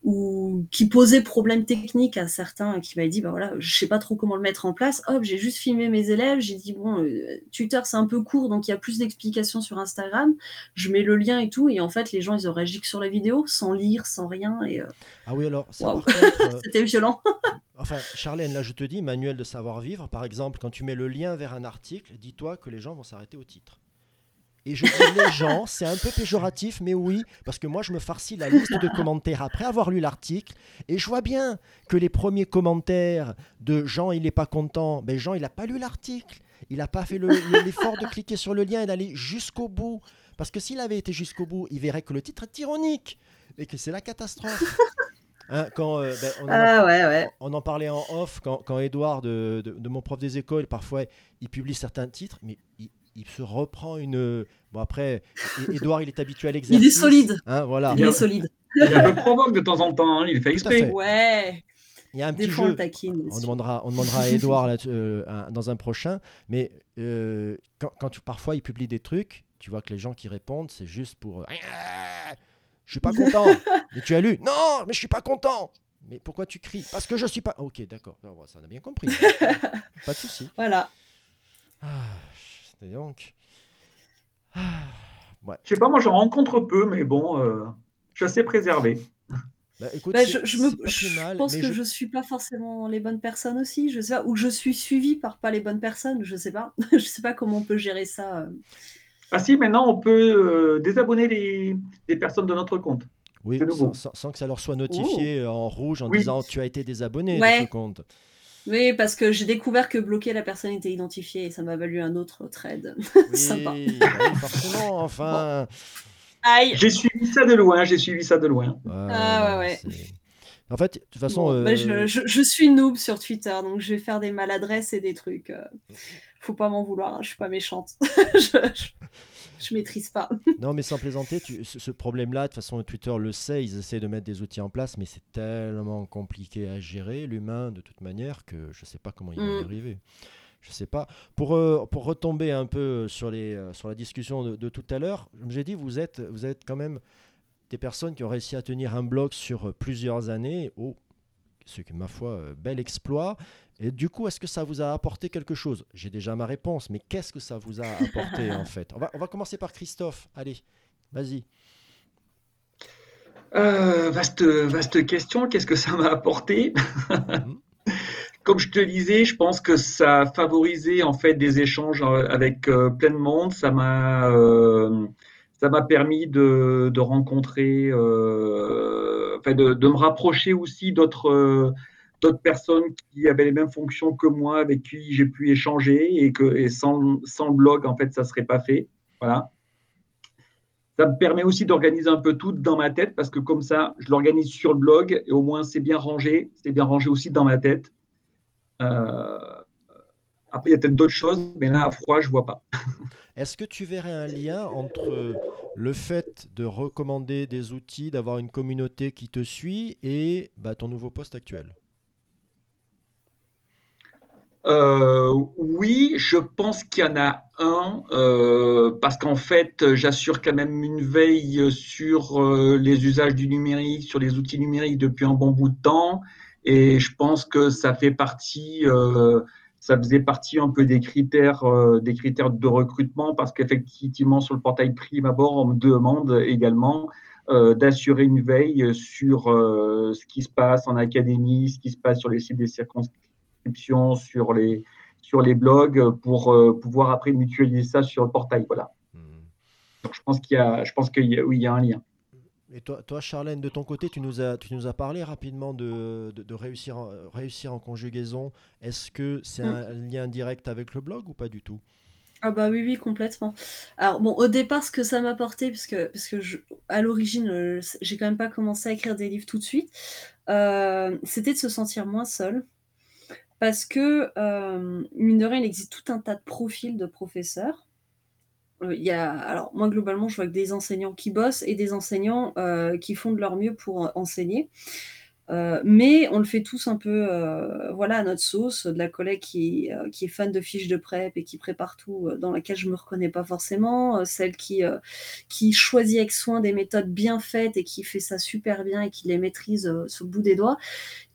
ou qui posait problème technique à certains, qui m'avaient dit, bah voilà, je sais pas trop comment le mettre en place. Hop, j'ai juste filmé mes élèves, j'ai dit, bon, euh, Twitter, c'est un peu court, donc il y a plus d'explications sur Instagram. Je mets le lien et tout, et en fait, les gens, ils ont réagi que sur la vidéo, sans lire, sans rien. Et, euh, Ah oui, alors, euh, c'était violent. enfin, Charlène, là, je te dis, manuel de savoir-vivre, par exemple, quand tu mets le lien vers un article, dis-toi que les gens vont s'arrêter au titre. Et je dis les gens, c'est un peu péjoratif, mais oui, parce que moi je me farcis la liste de commentaires après avoir lu l'article, et je vois bien que les premiers commentaires de Jean, il n'est pas content, ben Jean, il n'a pas lu l'article, il n'a pas fait l'effort de cliquer sur le lien et d'aller jusqu'au bout. Parce que s'il avait été jusqu'au bout, il verrait que le titre est ironique et que c'est la catastrophe. Hein, quand, euh, ben, on, en ah, on, en parlait en off, quand, quand Edouard de, de, mon prof des écoles, parfois, il publie certains titres, mais il, il se reprend une. Bon, après, Edouard, il est habitué à l'exercice. Il est solide. Hein, voilà. Il est solide. Il peu provoque de temps en temps, hein, il fait exprès. Ouais. Il y a un petit jeu. On demandera, on demandera à Edouard euh, dans un prochain. Mais euh, quand, quand tu, parfois il publie des trucs, tu vois que les gens qui répondent, c'est juste pour. Euh, je suis pas content. mais tu as lu Non, mais je suis pas content. Mais pourquoi tu cries? Parce que je suis pas. Ok, d'accord. Ça on a bien compris. pas de souci. Voilà. Ah, donc. Ah, ouais. Je sais pas, moi j'en rencontre peu, mais bon, euh, je suis assez préservé. Bah, écoute, bah, je, me, pense que je... ne suis pas forcément les bonnes personnes aussi, je sais pas, ou je suis suivi par pas les bonnes personnes, je sais pas, je sais pas comment on peut gérer ça. Euh. Ah si, maintenant on peut euh, désabonner les, personnes de notre compte. Oui, sans, que ça leur soit notifié oh. en rouge en disant tu as été désabonné de ce compte. Oui, parce que j'ai découvert que bloquer la personne était identifiée et ça m'a valu un autre trade. Oui, Sympa. Forcément, enfin. J'ai suivi ça de loin, j'ai suivi ça de loin. ah ouais, ouais. En fait, de toute façon. Bah, euh, je, je, suis noob sur Twitter, donc je vais faire des maladresses et des trucs. Euh. Faut pas m'en vouloir, hein, je suis pas méchante. je, je maîtrise pas. non, mais sans plaisanter, ce, problème-là, de toute façon, Twitter le sait, ils essaient de mettre des outils en place, mais c'est tellement compliqué à gérer, l'humain, de toute manière, que je ne sais pas comment ils vont y mm. arriver. Je sais pas. Pour, euh, pour retomber un peu sur, les, euh, sur la discussion de, tout à l'heure, j'ai dit, vous êtes, vous êtes quand même des personnes qui ont réussi à tenir un blog sur plusieurs années. Oh, ce qui, ma foi, euh, bel exploit. Et du coup, est-ce que ça vous a apporté quelque chose? J'ai déjà ma réponse, mais qu'est-ce que ça vous a apporté en fait? On va, on va commencer par Christophe. Allez, vas-y. Euh, vaste, vaste question. Qu'est-ce que ça m'a apporté? Mhm. Comme je te disais, je pense que ça a favorisé en fait des échanges euh, avec euh, plein de monde. Ça m'a, ça m'a permis de, de rencontrer, enfin de, de, me rapprocher aussi d'autres d'autres personnes qui avaient les mêmes fonctions que moi, avec qui j'ai pu échanger et que et sans, sans, le blog, en fait, ça ne serait pas fait. Voilà. Ça me permet aussi d'organiser un peu tout dans ma tête parce que comme ça, je l'organise sur le blog et au moins c'est bien rangé. C'est bien rangé aussi dans ma tête. Euh, après, il y a peut-être d'autres choses, mais là, à froid, je ne vois pas. Est-ce que tu verrais un lien entre le fait de recommander des outils, d'avoir une communauté qui te suit et bah, ton nouveau poste actuel? Euh, oui, je pense qu'il y en a un, euh, parce qu'en fait, j'assure quand même une veille sur euh, les usages du numérique, sur les outils numériques depuis un bon bout de temps, et je pense que ça fait partie, ça faisait partie un peu des critères, des critères de recrutement, parce qu'effectivement, sur le portail Prime Abord, on me demande également d'assurer une veille sur ce qui se passe en académie, ce qui se passe sur les sites des circonscriptions sur les, sur les blogs pour euh, pouvoir après mutualiser ça sur le portail. Voilà. Hmm. Donc je pense qu'il y a, je pense qu'il y a, oui, il y a un lien. Et toi, toi, Charlène, de ton côté, tu nous as, tu nous as parlé rapidement de, de, réussir, en, réussir en conjugaison. Est-ce que c'est hmm. un lien direct avec le blog ou pas du tout? Ah bah oui, oui, complètement. Alors bon, au départ, ce que ça m'a apporté, parce que, parce que je, à l'origine, euh, j'ai quand même pas commencé à écrire des livres tout de suite, euh, c'était de se sentir moins seul parce que, euh, mine de rien, il existe tout un tas de profils de professeurs. il y a alors moi globalement, je vois que des enseignants qui bossent et des enseignants, heu, qui font de leur mieux pour, enseigner. Mais on le fait tous un peu, voilà, à notre sauce. De la collègue qui, qui est fan de fiches de prep et qui prépare tout, dans laquelle je me reconnais pas forcément, celle qui, qui choisit avec soin des méthodes bien faites et qui fait ça super bien et qui les maîtrise, sur le bout des doigts.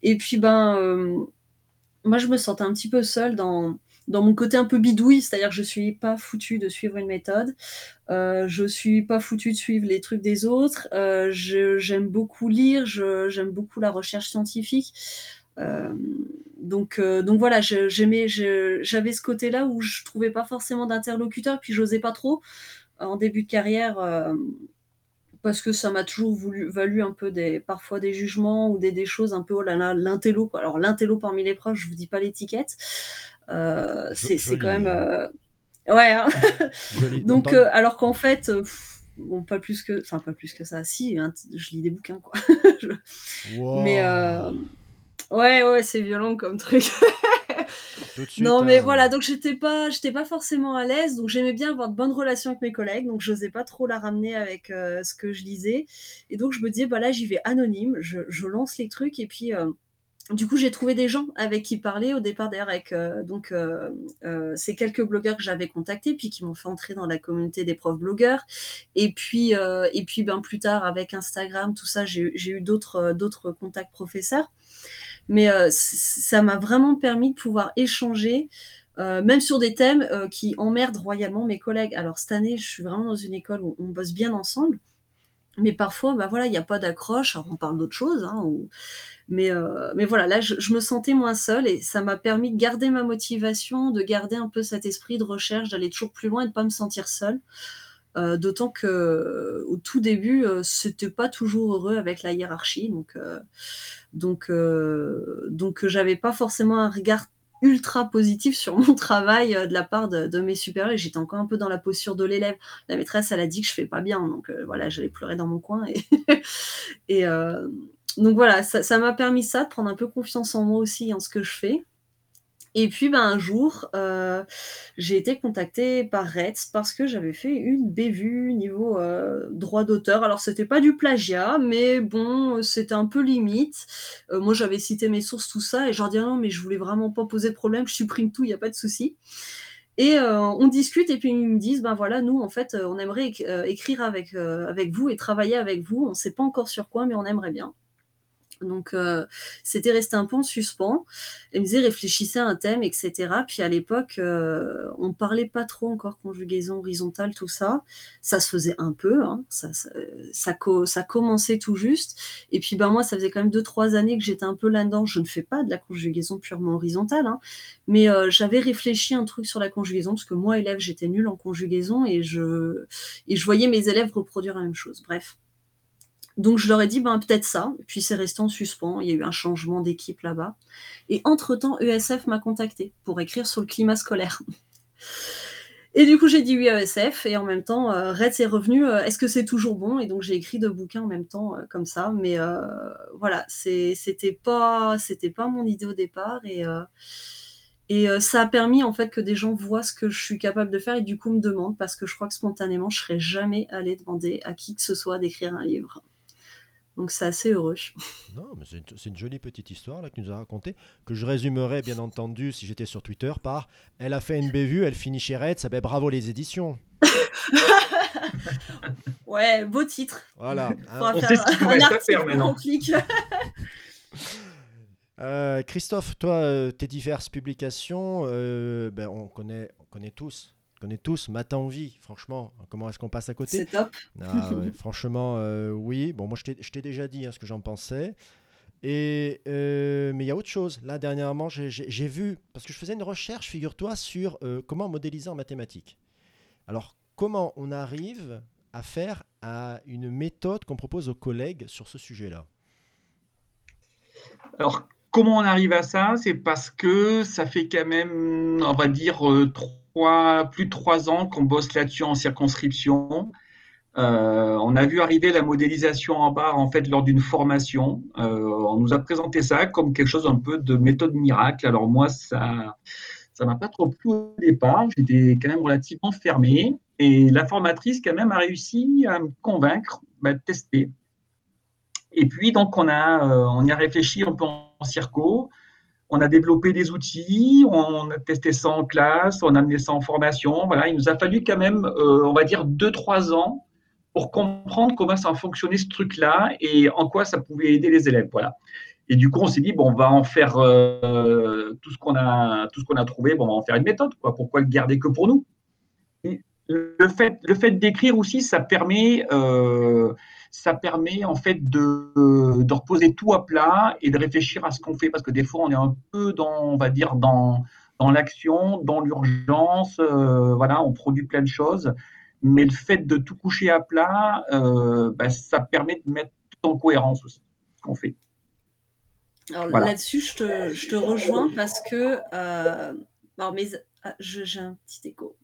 Et puis, ben, moi je me sentais un petit peu seule dans mon côté un peu bidouille, c'est-à-dire que je suis pas foutue de suivre une méthode. Euh, je suis pas foutue de suivre les trucs des autres. Euh, j'aime beaucoup lire, j'aime beaucoup la recherche scientifique. Euh, donc, euh, donc voilà, j'avais ce côté-là où je trouvais pas forcément d'interlocuteur, puis j'osais pas trop en début de carrière parce que ça m'a toujours voulu, valu un peu des, parfois des jugements ou des, des choses un peu, oh là là, l'intello. Alors l'intello parmi les proches, je vous dis pas l'étiquette. Euh, c'est quand même. Euh, ouais. Hein. Donc, euh, alors qu'en fait, bon, pas plus que, enfin pas plus que ça. Si, hein, je lis des bouquins, quoi. Mais ouais, ouais, c'est violent comme truc. non, mais hein. voilà, donc j'étais pas, j'étais pas forcément à l'aise, donc j'aimais bien avoir de bonnes relations avec mes collègues, donc j'osais pas trop la ramener avec ce que je lisais, et donc je me disais, bah là j'y vais anonyme, je, je, lance les trucs, et puis du coup, j'ai trouvé des gens avec qui parler au départ d'ailleurs avec euh, donc euh, euh, ces quelques blogueurs que j'avais contactés puis qui m'ont fait entrer dans la communauté des profs blogueurs. Et puis et puis ben plus tard avec Instagram tout ça j'ai eu d'autres d'autres contacts professeurs mais ça m'a vraiment permis de pouvoir échanger même sur des thèmes qui emmerdent royalement mes collègues alors cette année je suis vraiment dans une école où on bosse bien ensemble mais parfois, bah voilà, il n'y a pas d'accroche. on parle d'autre chose, hein, mais, euh, mais voilà, là, je, me sentais moins seule et ça m'a permis de garder ma motivation, de garder un peu cet esprit de recherche, d'aller toujours plus loin et de ne pas me sentir seule. Euh, d'autant que au tout début, euh, c'était pas toujours heureux avec la hiérarchie, donc donc donc j'avais pas forcément un regard ultra positif sur mon travail de la part de, mes supérieurs j'étais encore un peu dans la posture de l'élève. La maîtresse, elle a dit que je fais pas bien, donc voilà, j'allais pleurer dans mon coin et, et donc voilà, ça m'a permis ça, de prendre un peu confiance en moi aussi, en ce que je fais. Et puis ben, un jour, euh, j'ai été contactée par Retz parce que j'avais fait une bévue niveau euh, droit d'auteur. Alors c'était pas du plagiat, mais bon, c'était un peu limite. Euh, moi j'avais cité mes sources, tout ça, et je leur dis ah non, mais je voulais vraiment pas poser de problème, je supprime tout, il n'y a pas de souci. Et on discute et puis ils me disent, ben voilà, nous en fait, on aimerait écrire avec, avec vous et travailler avec vous. On ne sait pas encore sur quoi, mais on aimerait bien. Donc, euh, c'était resté un peu en suspens. Elle me disait, réfléchissez à un thème, etc. Puis à l'époque, euh, on ne parlait pas trop encore conjugaison horizontale, tout ça. Ça se faisait un peu, hein. ça, ça, commençait tout juste. Et puis, ben, moi, ça faisait quand même 2-3 années que j'étais un peu là-dedans. Je ne fais pas de la conjugaison purement horizontale, hein. mais euh, j'avais réfléchi un truc sur la conjugaison, parce que moi, élève, j'étais nulle en conjugaison et je, et je voyais mes élèves reproduire la même chose. Bref. Donc je leur ai dit ben peut-être ça, puis c'est resté en suspens, il y a eu un changement d'équipe là-bas. Et entre-temps, ESF m'a contacté pour écrire sur le climat scolaire. Et du coup, j'ai dit oui à ESF, et en même temps, euh, Red est revenu, euh, est-ce que c'est toujours bon? Et donc j'ai écrit deux bouquins en même temps, euh, comme ça. Mais voilà, c'était pas, pas mon idée au départ, et, et ça a permis en fait que des gens voient ce que je suis capable de faire, et du coup me demandent, parce que je crois que spontanément, je serais jamais allée demander à qui que ce soit d'écrire un livre. Donc c'est assez heureux. Non, mais c'est une, jolie petite histoire là que tu nous as racontée, que je résumerais bien entendu si j'étais sur Twitter par Elle a fait une bévue, elle finit chez Red, ça fait bravo les éditions. ouais, beau titre. Voilà. On sait ce qu'il va faire maintenant. Euh, Christophe, toi, euh, tes diverses publications, euh, ben, on, connaît, on connaît tous connaît tous Matin en vie, franchement. Comment est-ce qu'on passe à côté? C'est top. Ah franchement, euh, oui. Bon, moi, je t'ai déjà dit hein, ce que j'en pensais. Et, euh, mais il y a autre chose. Là, dernièrement, j'ai vu, parce que je faisais une recherche, figure-toi, sur euh, comment modéliser en mathématiques. Alors, comment on arrive à faire à une méthode qu'on propose aux collègues sur ce sujet-là? Alors, comment on arrive à ça? C'est parce que ça fait quand même, on va dire, plus de trois ans qu'on bosse là-dessus en circonscription. Euh, on a vu arriver la modélisation en barre en fait lors d'une formation. Euh, on nous a présenté ça comme quelque chose un peu de méthode miracle. Alors moi, ça, ça m'a pas trop plu au départ. J'étais quand même relativement fermé. Et la formatrice, quand même, a réussi à me convaincre bah, de tester. Et puis, donc, on, a, euh, on y a réfléchi un peu en circo. On a développé des outils, on a testé ça en classe, on a amené ça en formation. Voilà, il nous a fallu quand même, euh, on va dire, deux, trois ans pour comprendre comment ça fonctionnait ce truc-là et en quoi ça pouvait aider les élèves. Voilà. Et du coup, on s'est dit, bon, on va en faire euh, tout ce qu'on a, tout ce qu'on a trouvé, bon, on va en faire une méthode. Quoi. Pourquoi le garder que pour nous? Le fait, le fait d'écrire aussi, ça permet, euh, ça permet en fait de, de, reposer tout à plat et de réfléchir à ce qu'on fait parce que des fois on est un peu dans, on va dire dans, dans l'action, dans l'urgence, euh, voilà, on produit plein de choses, mais le fait de tout coucher à plat, euh, bah, ça permet de mettre tout en cohérence aussi ce qu'on fait. Alors là-dessus, je te, je te, rejoins parce que, alors, mais, j'ai un petit écho.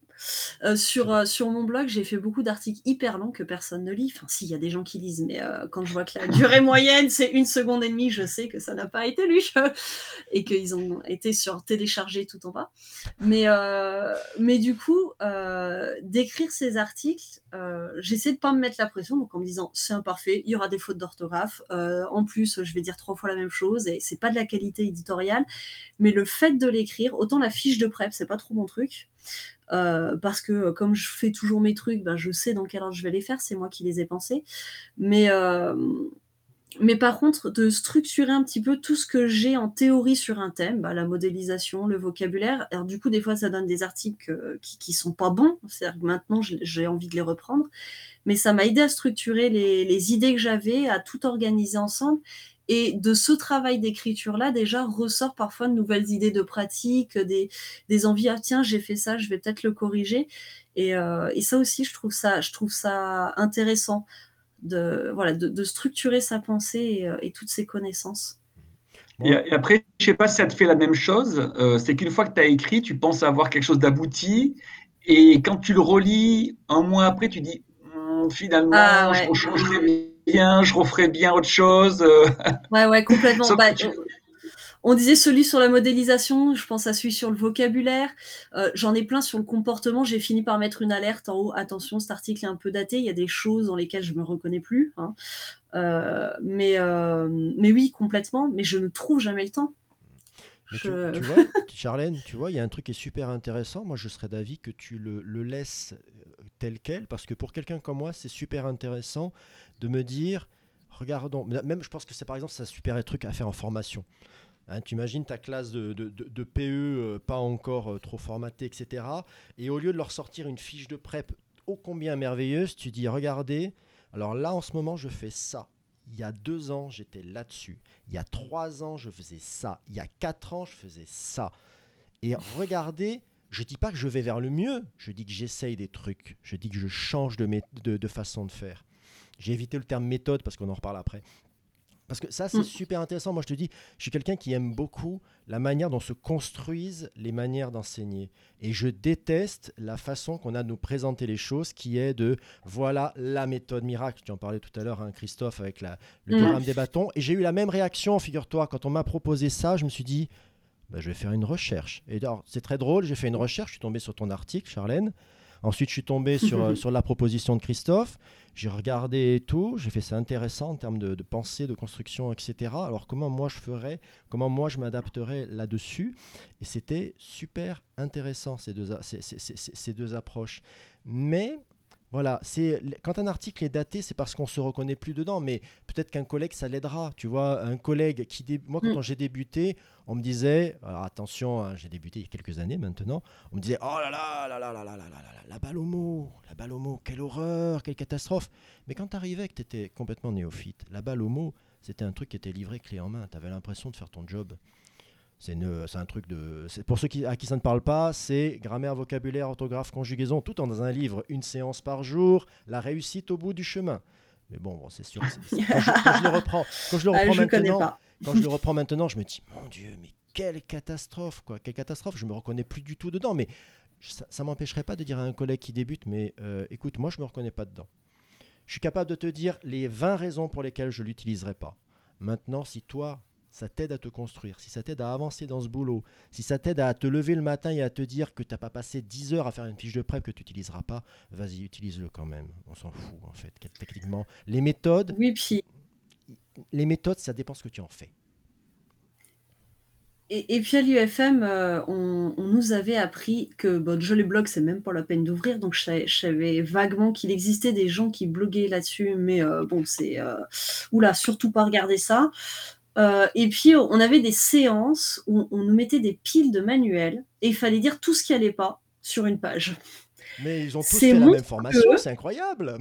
Euh, sur, euh, sur mon blog, j'ai fait beaucoup d'articles hyper longs que personne ne lit. Enfin, si, il y a des gens qui lisent, mais euh, quand je vois que la durée moyenne, c'est une seconde et demie, je sais que ça n'a pas été lu et qu'ils ont été sur téléchargés tout en bas. Mais, mais du coup, d'écrire ces articles, j'essaie de pas me mettre la pression, donc en me disant c'est imparfait, il y aura des fautes d'orthographe. en plus, je vais dire trois fois la même chose et c'est pas de la qualité éditoriale. Mais le fait de l'écrire, autant la fiche de prep, c'est pas trop mon truc. Euh, parce que euh, comme je fais toujours mes trucs, ben, je sais dans quel ordre je vais les faire, c'est moi qui les ai pensés. Mais, euh, mais par contre, de structurer un petit peu tout ce que j'ai en théorie sur un thème, bah, la modélisation, le vocabulaire. Alors du coup, des fois, ça donne des articles qui, qui sont pas bons. C'est-à-dire que maintenant, j'ai envie de les reprendre. Mais ça m'a aidé à structurer les idées que j'avais, à tout organiser ensemble. Et de ce travail d'écriture-là, déjà, ressort parfois de nouvelles idées de pratique, des, des envies, ah tiens, j'ai fait ça, je vais peut-être le corriger. Et, euh, et, ça aussi, je trouve ça, je trouve ça intéressant de, voilà, de, de structurer sa pensée et, euh, et toutes ses connaissances. Et, après, je ne sais pas si ça te fait la même chose, euh, c'est qu'une fois que tu as écrit, tu penses avoir quelque chose d'abouti, et quand tu le relis un mois après, tu dis, hm, finalement, ah, ouais. je changerais bien, je referais bien autre chose. Ouais, ouais, complètement. Bah, on disait celui sur la modélisation, je pense à celui sur le vocabulaire. Euh, J'en ai plein sur le comportement. J'ai fini par mettre une alerte en haut. Attention, cet article est un peu daté. Il y a des choses dans lesquelles je me reconnais plus. Hein. Euh, mais, euh, mais oui, complètement. Mais je ne trouve jamais le temps. Je... Tu, tu, vois, Charlène, tu vois, il y a un truc qui est super intéressant. Moi, je serais d'avis que tu le, le laisses tel quel, parce que pour quelqu'un comme moi, c'est super intéressant de me dire, regardons, même je pense que c'est par exemple, ça super truc à faire en formation. Hein, tu imagines ta classe de, de, de, PE euh, pas encore euh, trop formatée, etc. Et au lieu de leur sortir une fiche de prep ô combien merveilleuse, tu dis, regardez, alors là en ce moment, je fais ça. Il y a deux ans, j'étais là-dessus. Il y a trois ans, je faisais ça. Il y a quatre ans, je faisais ça. Et regardez, je dis pas que je vais vers le mieux, je dis que j'essaye des trucs, je dis que je change de, de façon de faire. J'ai évité le terme méthode parce qu'on en reparle après. Parce que ça, c'est mm. super intéressant. Moi, je te dis, je suis quelqu'un qui aime beaucoup la manière dont se construisent les manières d'enseigner. Et je déteste la façon qu'on a de nous présenter les choses, qui est de voilà la méthode miracle. Tu en parlais tout à l'heure, hein, Christophe, avec la, le mm. des bâtons. Et j'ai eu la même réaction, figure-toi, quand on m'a proposé ça. Je me suis dit, bah, je vais faire une recherche. Et c'est très drôle, j'ai fait une recherche, je suis tombé sur ton article, Charlène. Ensuite, je suis tombé sur, euh, sur la proposition de Christophe. J'ai regardé tout, j'ai fait ça intéressant en termes de, pensée, de construction, etc. Alors comment moi je ferais, comment moi je m'adapterais là-dessus? Et c'était super intéressant ces deux, ces, ces, ces deux approches. Mais voilà, c'est quand un article est daté, c'est parce qu'on se reconnaît plus dedans, mais peut-être qu'un collègue ça l'aidera. Tu vois, un collègue qui moi quand mm. j'ai débuté, on me disait, alors attention, hein, j'ai débuté il y a quelques années maintenant, on me disait, oh là là, là là là là là là la balle au mot, la balle au mot, quelle horreur, quelle catastrophe. Mais quand tu arrivais que tu étais complètement néophyte, la balle au mot, c'était un truc qui était livré clé en main, tu avais l'impression de faire ton job. C'est un truc de. Pour ceux à qui ça ne parle pas, c'est grammaire, vocabulaire, orthographe, conjugaison, tout en dans un livre, une séance par jour, la réussite au bout du chemin. Mais bon, c'est sûr. quand, je, le reprends, quand je le ah, reprends maintenant, quand je le reprends maintenant, je me dis, mon Dieu, mais quelle catastrophe, quoi, quelle catastrophe. Je me reconnais plus du tout dedans, mais ça, ne m'empêcherait pas de dire à un collègue qui débute, mais euh, écoute, moi, je me reconnais pas dedans. Je suis capable de te dire les 20 raisons pour lesquelles je l'utiliserai pas. Maintenant, si toi, ça t'aide à te construire, si ça t'aide à avancer dans ce boulot, si ça t'aide à te lever le matin et à te dire que tu n'as pas passé 10 heures à faire une fiche de prep que tu n'utiliseras pas, vas-y, utilise-le quand même. On s'en fout en fait, techniquement. Les méthodes, oui, puis... les méthodes, ça dépend ce que tu en fais. Et, puis à l'UFM, euh, on, nous avait appris que bon, je les blogs, c'est même pas la peine d'ouvrir, donc je savais, vaguement qu'il existait des gens qui bloguaient là-dessus, mais euh, bon, c'est euh, oula, surtout pas regarder ça. Et puis on avait des séances où on nous mettait des piles de manuels et il fallait dire tout ce qui allait pas sur une page. Mais ils ont tous fait la même formation, c'est incroyable.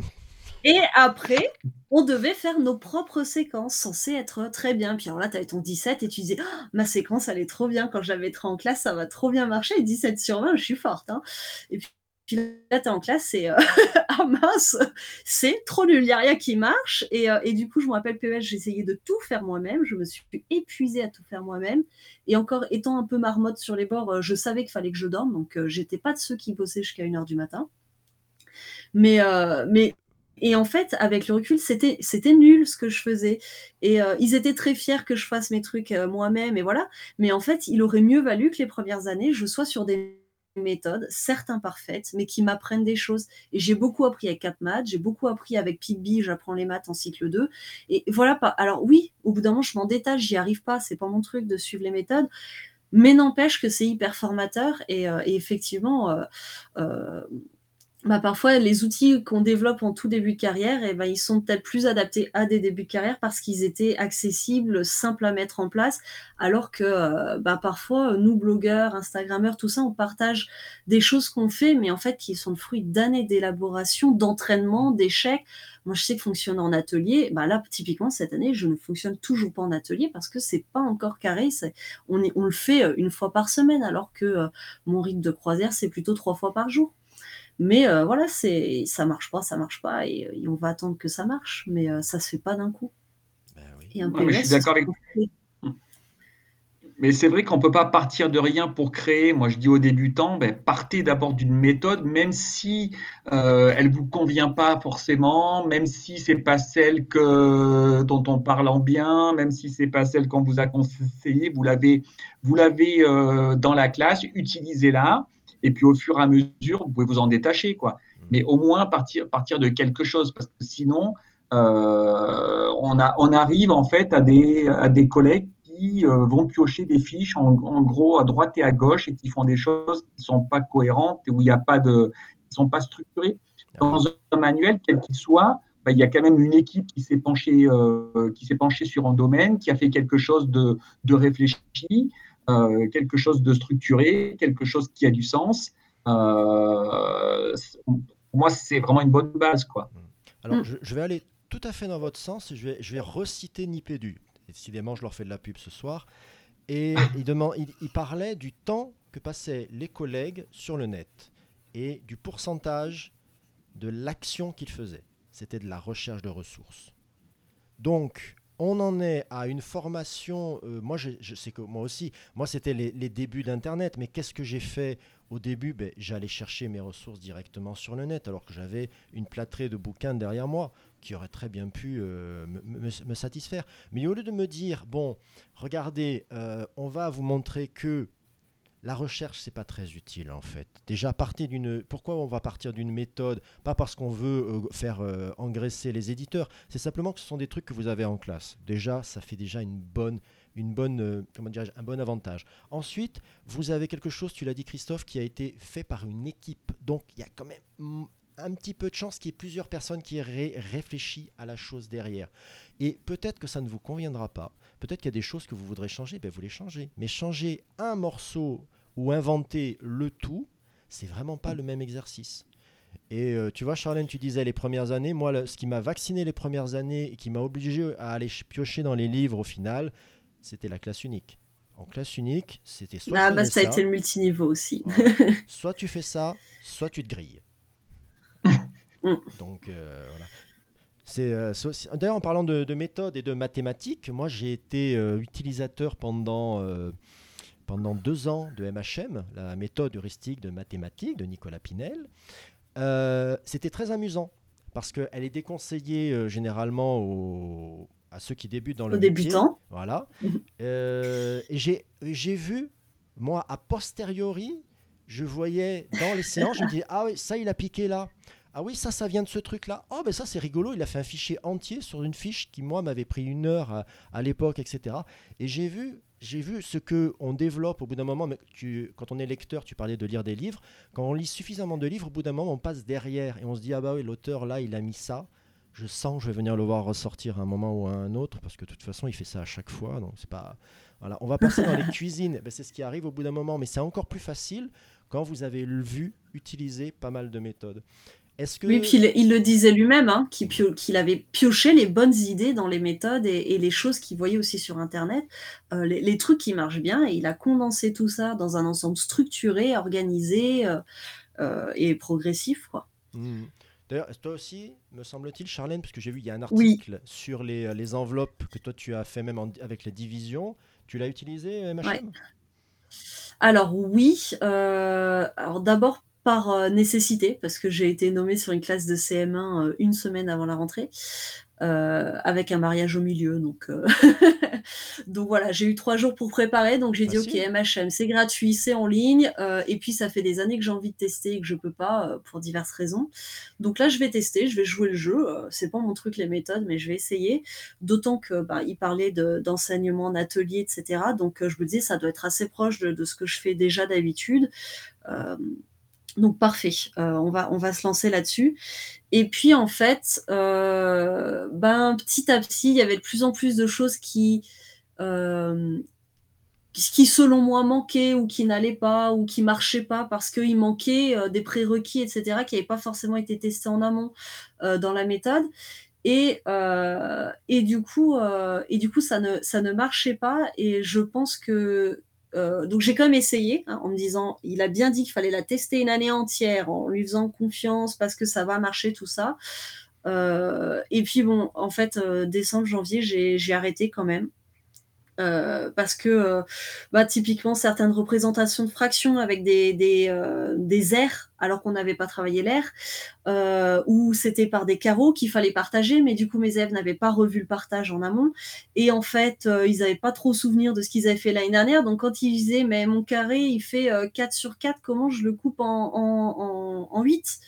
Et après, on devait faire nos propres séquences censées être très bien. Puis alors là, tu avais ton 17 et tu disais, «Ah, ma séquence, elle est trop bien. Quand je la mettrai en classe, ça va trop bien marcher. Et 17 sur 20, je suis forte. Hein. Et puis, là, tu es en classe, c'est euh, ah mince, c'est trop nul, il n'y a rien qui marche. Et, euh, et, du coup, je me rappelle PES, j'essayais de tout faire moi-même. Je me suis épuisée à tout faire moi-même. Et encore, étant un peu marmotte sur les bords, euh, je savais qu'il fallait que je dorme. Donc, j'étais pas de ceux qui bossaient jusqu'à 1h du matin. Mais, et en fait, avec le recul, c'était, nul ce que je faisais. Et euh, ils étaient très fiers que je fasse mes trucs euh, moi-même, et voilà. Mais en fait, il aurait mieux valu que les premières années, je sois sur des méthodes, certes imparfaites, mais qui m'apprennent des choses. Et j'ai beaucoup appris avec CapMath, j'ai beaucoup appris avec PICBI, j'apprends les maths en cycle 2. Et voilà, pas. alors oui, au bout d'un moment, je m'en détache, j'y arrive pas, c'est pas mon truc de suivre les méthodes. Mais n'empêche que c'est hyper formateur et, euh, et effectivement, bah, parfois, les outils qu'on développe en tout début de carrière, eh ben, ils sont peut-être plus adaptés à des débuts de carrière parce qu'ils étaient accessibles, simples à mettre en place, alors que euh, bah, parfois, nous, blogueurs, Instagrammeurs, tout ça, on partage des choses qu'on fait, mais en fait, qui sont le fruit d'années d'élaboration, d'entraînement, d'échecs. Moi, je sais que fonctionner en atelier, bah là, typiquement, cette année, je ne fonctionne toujours pas en atelier parce que c'est pas encore carré. On, le fait euh, une fois par semaine, alors que euh, mon rythme de croisière, c'est plutôt trois fois par jour. Mais euh, voilà, c'est ça marche pas, ça marche pas, et, euh, on va attendre que ça marche, mais euh, ça se fait pas d'un coup. Ben oui. je suis d'accord avec mais c'est vrai qu'on ne peut pas partir de rien pour créer. Moi, je dis aux débutants, ben, partez d'abord d'une méthode, même si elle ne vous convient pas forcément, même si c'est pas celle que, dont on parle en bien, même si c'est pas celle qu'on vous a conseillée, vous l'avez, vous l'avez dans la classe, utilisez-la. Et puis au fur et à mesure, vous pouvez vous en détacher, quoi. Mmh. Mais au moins partir, partir de quelque chose, parce que sinon, euh, on, a, on arrive en fait à des, à des collègues qui euh, vont piocher des fiches en, gros à droite et à gauche et qui font des choses qui sont pas cohérentes et où il n'y a pas de, qui sont pas structurées. Dans un manuel, quel qu'il soit, bah, il y a quand même une équipe qui s'est penchée, euh, qui s'est penchée sur un domaine, qui a fait quelque chose de, de réfléchi. Euh, quelque chose de structuré, quelque chose qui a du sens. Euh, pour moi, c'est vraiment une bonne base. Quoi. Alors, mm. je, vais aller tout à fait dans votre sens et je vais, je vais reciter Nipédu. Décidément, je leur fais de la pub ce soir. Et il, demande, il, il, parlait du temps que passaient les collègues sur le net et du pourcentage de l'action qu'ils faisaient. C'était de la recherche de ressources. Donc, on en est à une formation. Euh, moi, je, que moi aussi, moi, c'était les, débuts d'Internet. Mais qu'est-ce que j'ai fait au début? Ben, J'allais chercher mes ressources directement sur le net, alors que j'avais une plâtrée de bouquins derrière moi qui aurait très bien pu euh, me, satisfaire. Mais au lieu de me dire, bon, regardez, euh, on va vous montrer que la recherche, c'est pas très utile en fait. Déjà, partir d'une. Pourquoi on va partir d'une méthode? Pas parce qu'on veut euh, faire euh, engraisser les éditeurs. C'est simplement que ce sont des trucs que vous avez en classe. Déjà, ça fait déjà une bonne, une bonne, euh, un bon avantage. Ensuite, vous avez quelque chose, tu l'as dit Christophe, qui a été fait par une équipe. Donc, il y a quand même un petit peu de chance qu'il y ait plusieurs personnes qui aient réfléchi à la chose derrière. Et peut-être que ça ne vous conviendra pas. Peut-être qu'il y a des choses que vous voudrez changer, ben vous les changez. Mais changer un morceau ou inventer le tout, c'est vraiment pas le même exercice. Et euh, tu vois, Charlène, tu disais les premières années. Moi, ce qui m'a vacciné les premières années et qui m'a obligé à aller piocher dans les livres au final, c'était la classe unique. En classe unique, c'était soit. Ah, bah, ça a été le multiniveau aussi. soit tu fais ça, soit tu te grilles. Mm. Donc, euh, voilà. Euh, d'ailleurs, en parlant de, méthode et de mathématiques, moi j'ai été euh, utilisateur pendant, euh, pendant deux ans de MHM, la méthode heuristique de mathématiques de Nicolas Pinel. C'était très amusant parce qu'elle est déconseillée généralement aux, à ceux qui débutent dans le Aux débutants. Voilà. J'ai vu, moi, a posteriori, je voyais dans les séances, je me disais, ah oui, ça, il a piqué là. Ah oui, ça, ça vient de ce truc-là. Oh, ben ça, c'est rigolo. Il a fait un fichier entier sur une fiche qui, moi, m'avait pris une heure à, à l'époque, etc. Et j'ai vu, j'ai vu ce que on développe au bout d'un moment. Mais tu, quand on est lecteur, tu parlais de lire des livres. Quand on lit suffisamment de livres, au bout d'un moment, on passe derrière et on se dit, ah bah oui, l'auteur, là, il a mis ça. Je sens je vais venir le voir ressortir à un moment ou à un autre, parce que de toute façon, il fait ça à chaque fois. Donc, c'est pas. Voilà. On va passer dans les cuisines. Ben, c'est ce qui arrive au bout d'un moment, mais c'est encore plus facile quand vous avez vu utiliser pas mal de méthodes. Que... Oui, puis il, il le disait lui-même, hein, qu'il avait pioché les bonnes idées dans les méthodes et, et les choses qu'il voyait aussi sur Internet, euh, les, les, trucs qui marchent bien, et il a condensé tout ça dans un ensemble structuré, organisé euh, euh, et progressif. Quoi. Mmh. D'ailleurs, toi aussi, me semble-t-il, Charlène, parce que j'ai vu, il y a un article oui. sur les, les, enveloppes que toi tu as fait même en, avec les divisions. Tu l'as utilisé, MHM ouais. Alors oui, alors d'abord par euh, nécessité, parce que j'ai été nommée sur une classe de CM1 euh, une semaine avant la rentrée, euh, avec un mariage au milieu. Donc, euh... donc voilà, j'ai eu trois jours pour préparer. Donc j'ai dit, OK, MHM, c'est gratuit, c'est en ligne. Euh, et puis ça fait des années que j'ai envie de tester et que je peux pas pour diverses raisons. Donc là, je vais tester, je vais jouer le jeu. c'est pas mon truc, les méthodes, mais je vais essayer. D'autant que bah, il parlait d'enseignement, d'atelier, etc. Donc je me disais, ça doit être assez proche de, de ce que je fais déjà d'habitude. Donc parfait, euh, on, va, on va se lancer là-dessus. Et puis en fait, euh, ben, petit à petit, il y avait de plus en plus de choses qui, euh, qui selon moi manquaient ou qui n'allaient pas ou qui marchaient pas parce qu'il manquait euh, des prérequis, etc., qui n'avaient pas forcément été testés en amont dans la méthode. Et, et, du coup, et du coup ça, ne, ça ne marchait pas. Et je pense que euh, donc j'ai quand même essayé hein, en me disant, il a bien dit qu'il fallait la tester une année entière en lui faisant confiance parce que ça va marcher tout ça. Euh, et puis bon, en fait, euh, décembre, janvier, j'ai arrêté quand même. Euh, parce que euh, bah, typiquement certaines représentations de fractions avec des, des, euh, des airs alors qu'on n'avait pas travaillé l'air, ou c'était par des carreaux qu'il fallait partager, mais du coup mes élèves n'avaient pas revu le partage en amont, et en fait ils n'avaient pas trop souvenir de ce qu'ils avaient fait l'année dernière, donc quand ils disaient mais mon carré il fait 4 sur 4, comment je le coupe en, en, en, en 8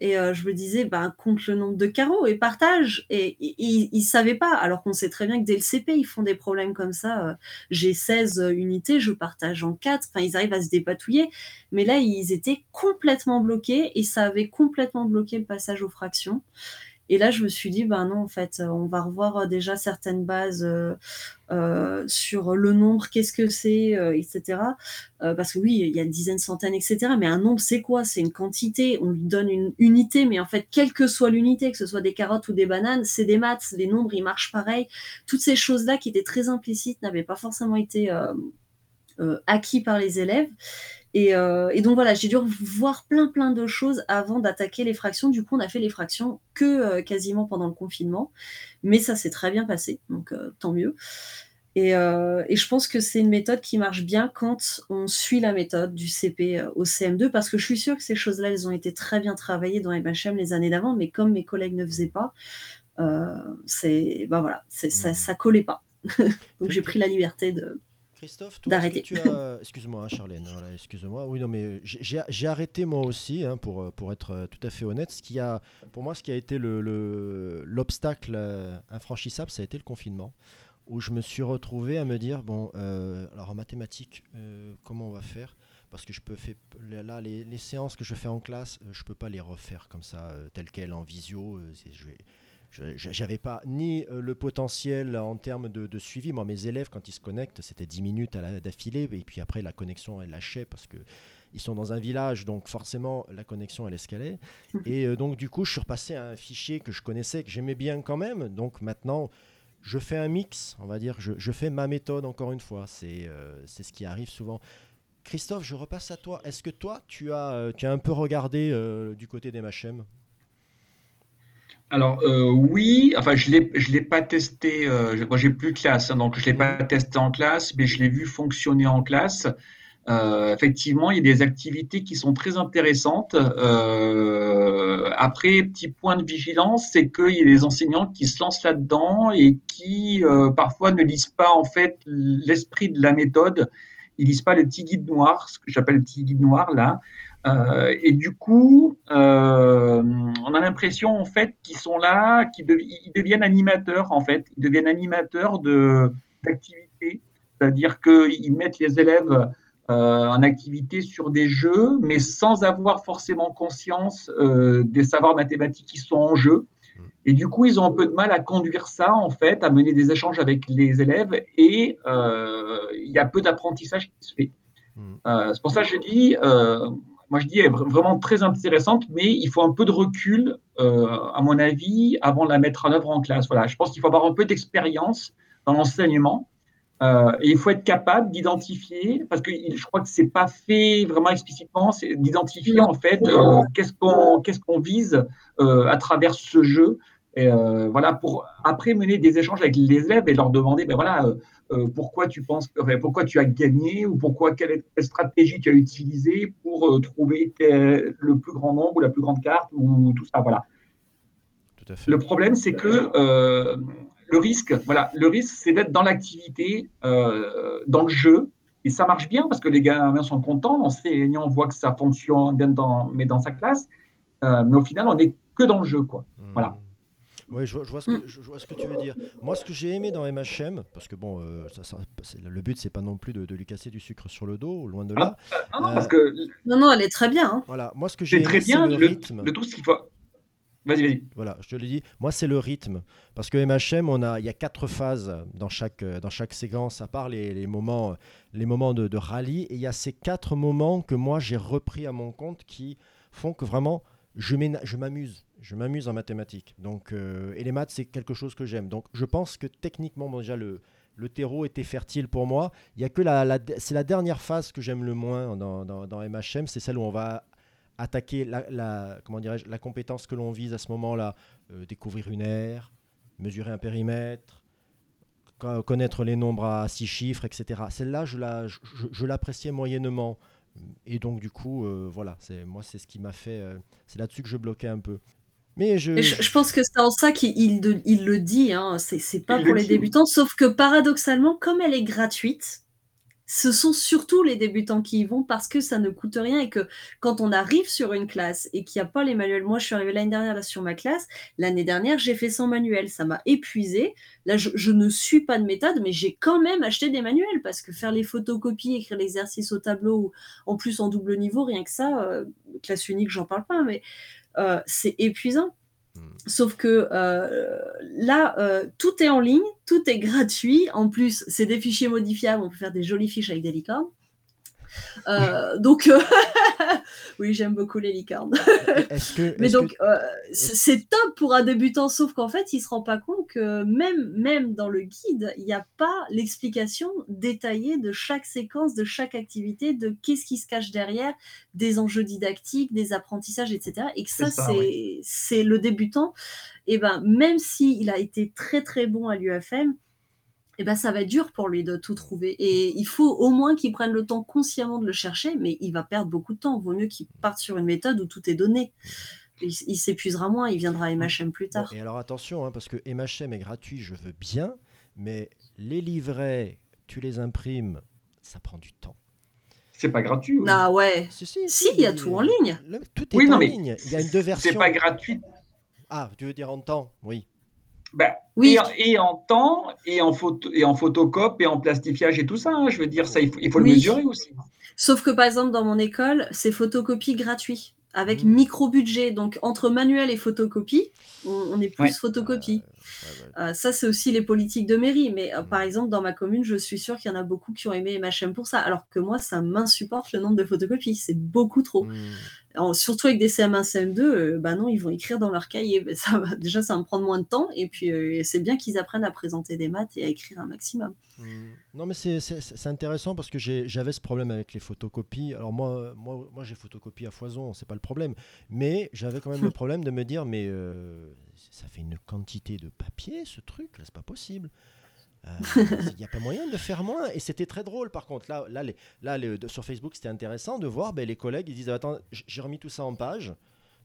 et euh, je me disais, ben, compte le nombre de carreaux et partage. Et ils ne savaient pas, alors qu'on sait très bien que dès le CP, ils font des problèmes comme ça. Euh, J'ai 16 unités, je partage en 4. Enfin, ils arrivent à se dépatouiller. Mais là, ils étaient complètement bloqués et ça avait complètement bloqué le passage aux fractions. Et là, je me suis dit, ben non, en fait, on va revoir euh, déjà certaines bases euh, euh, sur le nombre, qu'est-ce que c'est, euh, etc. Euh, parce que oui, il y a une dizaine, centaine, etc. Mais un nombre, c'est quoi? C'est une quantité. On lui donne une unité, mais en fait, quelle que soit l'unité, que ce soit des carottes ou des bananes, c'est des maths. Les nombres, ils marchent pareil. Toutes ces choses-là qui étaient très implicites n'avaient pas forcément été euh, acquis par les élèves. Et, euh, et, donc voilà, j'ai dû voir plein plein de choses avant d'attaquer les fractions. Du coup, on a fait les fractions que euh, quasiment pendant le confinement, mais ça s'est très bien passé, donc euh, tant mieux. Et, et, je pense que c'est une méthode qui marche bien quand on suit la méthode du CP au CM2, parce que je suis sûre que ces choses-là, elles ont été très bien travaillées dans MHM les années d'avant, mais comme mes collègues ne faisaient pas, c'est ben voilà, ça, mmh. ça collait pas. donc j'ai pris la liberté de Christophe, toi, tu as... Excuse-moi, hein, Charlène, voilà, excuse-moi. Oui, non, mais j'ai arrêté moi aussi, hein, pour, pour être euh, tout à fait honnête. Ce qui a, pour moi, ce qui a été l'obstacle le, le, euh, infranchissable, ça a été le confinement, où je me suis retrouvé à me dire, bon, euh, alors en mathématiques, euh, comment on va faire? Parce que je peux faire là les, les, séances que je fais en classe, euh, je peux pas les refaire comme ça euh, telles quelles en visio. je vais, j'avais pas ni euh, le potentiel en termes de, de, suivi. Moi, mes élèves, quand ils se connectent, c'était 10 minutes d'affilée, et puis après, la connexion, elle lâchait parce que ils sont dans un village, donc forcément, la connexion, elle escalait. Et euh, donc, du coup, je suis repassé à un fichier que je connaissais, que j'aimais bien quand même. Donc, maintenant, je fais un mix, on va dire, je, je fais ma méthode, encore une fois. C'est euh, ce qui arrive souvent. Christophe, je repasse à toi. Est-ce que toi, tu as, tu as un peu regardé euh, du côté des MHM alors euh, oui, enfin je l'ai je l'ai pas testé. Euh, moi j'ai plus de classe, hein, donc je l'ai pas testé en classe, mais je l'ai vu fonctionner en classe. Euh, effectivement, il y a des activités qui sont très intéressantes. Euh, après, petit point de vigilance, c'est qu'il y a des enseignants qui se lancent là-dedans et qui euh, parfois ne lisent pas en fait l'esprit de la méthode. Ils lisent pas le petit guide noir, ce que j'appelle le petit guide noir là. Euh, et du coup, euh, on a l'impression en fait qu'ils sont là, qu'ils deviennent animateurs en fait, ils deviennent animateurs de d'activités, c'est-à-dire qu'ils mettent les élèves euh, en activité sur des jeux, mais sans avoir forcément conscience des savoirs mathématiques qui sont en jeu. Mm. Et du coup, ils ont un peu de mal à conduire ça, en fait, à mener des échanges avec les élèves, et il y a peu d'apprentissage qui se fait. Mm. c'est pour ça que je dis, moi je dis, est vraiment très intéressante, mais il faut un peu de recul, à mon avis, avant de la mettre en œuvre en classe. Voilà, je pense qu'il faut avoir un peu d'expérience dans l'enseignement euh, et il faut être capable d'identifier, parce que je crois que c'est pas fait vraiment explicitement, c'est d'identifier en fait euh, qu'est-ce qu'on qu'est-ce qu'on vise euh, à travers ce jeu. Et, voilà, pour après mener des échanges avec les élèves et leur demander, ben voilà, pourquoi tu penses, pourquoi tu as gagné ou pourquoi quelle, stratégie tu as utilisée pour trouver le plus grand nombre ou la plus grande carte ou tout ça, voilà. Tout à fait. Le problème, c'est que le risque, voilà, le risque, c'est d'être dans l'activité, euh, dans le jeu, et ça marche bien parce que les gamins sont contents, l'enseignant voit que ça fonctionne bien dans, mais dans sa classe, euh, mais au final, on n'est que dans le jeu, quoi. Mmh. Voilà. Oui, je, vois ce que, je, vois ce que, tu veux dire. Moi, ce que j'ai aimé dans MHM, parce que bon, euh, ça, le but, c'est pas non plus de, lui casser du sucre sur le dos, loin de là. Ah, non, parce que... non, non, elle est très bien. Hein. Voilà, moi, ce que j'ai aimé, très bien, le, rythme. Le tout ce qu'il faut. Vas-y, vas-y. Voilà, je te le dis. Moi, c'est le rythme. Parce que MHM, on a, il y a quatre phases dans chaque, dans chaque séquence, à part les, les moments, les moments de, de, rallye. Et il y a ces quatre moments que moi, j'ai repris à mon compte qui font que vraiment, je m'amuse. Je m'amuse en mathématiques. Donc, euh, et les maths, c'est quelque chose que j'aime. Donc, je pense que techniquement, déjà, le, le terreau était fertile pour moi. Il y a que la, c'est la dernière phase que j'aime le moins dans, dans, MHM, c'est celle où on va attaquer la, comment la compétence que l'on vise à ce moment-là, euh, découvrir une aire, mesurer un périmètre, connaître les nombres à six chiffres, etc. Celle-là, je, la, je, l'appréciais moyennement. Et donc, du coup, euh, voilà, c'est, moi, c'est ce qui m'a fait. C'est là-dessus que je bloquais un peu. Mais je... je, pense que c'est en ça qu'il il, le dit, hein, c'est, pas pour les débutants, sauf que paradoxalement, comme elle est gratuite, ce sont surtout les débutants qui y vont parce que ça ne coûte rien et que quand on arrive sur une classe et qu'il n'y a pas les manuels, moi je suis arrivée l'année dernière là, sur ma classe, l'année dernière j'ai fait sans manuel, ça m'a épuisé. Là je, ne suis pas de méthode, mais j'ai quand même acheté des manuels parce que faire les photocopies, écrire l'exercice au tableau, en plus en double niveau, rien que ça, euh, classe unique j'en parle pas, mais euh, c'est épuisant. Hmm. Sauf que euh, là, euh, tout est en ligne, tout est gratuit. En plus, c'est des fichiers modifiables. On peut faire des jolies fiches avec des licornes. Euh, donc, euh, oui, j'aime beaucoup les licornes. Mais donc, euh, c'est top pour un débutant, sauf qu'en fait, il se rend pas compte que même, même dans le guide, il n'y a pas l'explication détaillée de chaque séquence, de chaque activité, de qu'est-ce qui se cache derrière, des enjeux didactiques, des apprentissages, etc. Et que ça, c'est le débutant. Et ben, même s'il a été très très bon à l'UFM, eh ben, ça va être dur pour lui de tout trouver. Et il faut au moins qu'il prenne le temps consciemment de le chercher, mais il va perdre beaucoup de temps. Il vaut mieux qu'il parte sur une méthode où tout est donné. Il, s'épuisera moins, il viendra à MHM plus tard. et alors attention, hein, parce que MHM est gratuit, je veux bien, mais les livrets, tu les imprimes, ça prend du temps. C'est pas gratuit. Ah ouais. Si, il y a tout en ligne. tout est en ligne. Il y a une deux versions. C'est pas gratuit. Ah, tu veux dire en temps? Oui. Ben, oui. et, en temps, et en, photo, et en photocope, et en plastifiage et tout ça. Hein. je veux dire, ça, il faut, le mesurer aussi. Sauf que par exemple, dans mon école, c'est photocopie gratuit, avec mmh. micro-budget. Donc, entre manuel et photocopie, on, est plus photocopie. Euh, ça, c'est aussi les politiques de mairie. Mais euh, par mmh. exemple, dans ma commune, je suis sûre qu'il y en a beaucoup qui ont aimé MHM pour ça. Alors que moi, ça m'insupporte le nombre de photocopies. C'est beaucoup trop. Mmh surtout avec des CM1, CM2, euh, bah non, ils vont écrire dans leur cahier. Ça va, déjà, ça va me prendre moins de temps. Et puis, euh, c'est bien qu'ils apprennent à présenter des maths et à écrire un maximum. Mmh. Non, mais c'est intéressant parce que j'avais ce problème avec les photocopies. Alors, moi, moi, moi j'ai photocopie à foison, c'est pas le problème. Mais j'avais quand même le problème de me dire, mais euh, ça fait une quantité de papier, ce truc, là, c'est pas possible. Il n'y a pas moyen de faire moins. Et c'était très drôle, par contre. Là, là, les, là sur Facebook, c'était intéressant de voir ben, les collègues. Ils disent Attends, j'ai remis tout ça en page.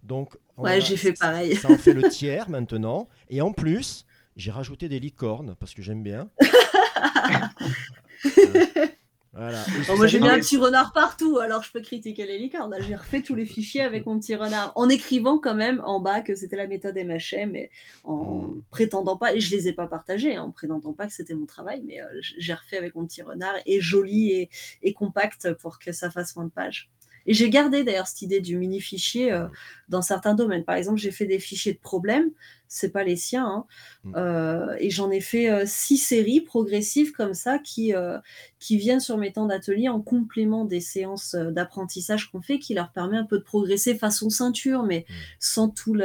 Donc, ouais, j'ai fait pareil. Ça en fait le tiers maintenant. Et en plus, j'ai rajouté des licornes parce que j'aime bien. Voilà. moi j'ai mis un petit renard partout, alors je peux critiquer les licornes. J'ai refait tous les fichiers avec mon petit renard, en écrivant quand même en bas que c'était la méthode MHM, mais en prétendant pas, et je les ai pas partagés, hein, en prétendant pas que c'était mon travail, mais euh, j'ai refait avec mon petit renard, et joli et, et, compact pour que ça fasse moins de pages. Et j'ai gardé d'ailleurs cette idée du mini fichier euh, dans certains domaines. Par exemple, j'ai fait des fichiers de problèmes c'est pas les siens. Hein. Mmh. Euh, et j'en ai fait euh, six séries progressives comme ça qui, euh, qui viennent sur mes temps d'atelier en complément des séances d'apprentissage qu'on fait, qui leur permet un peu de progresser façon ceinture, mais mmh. sans tout,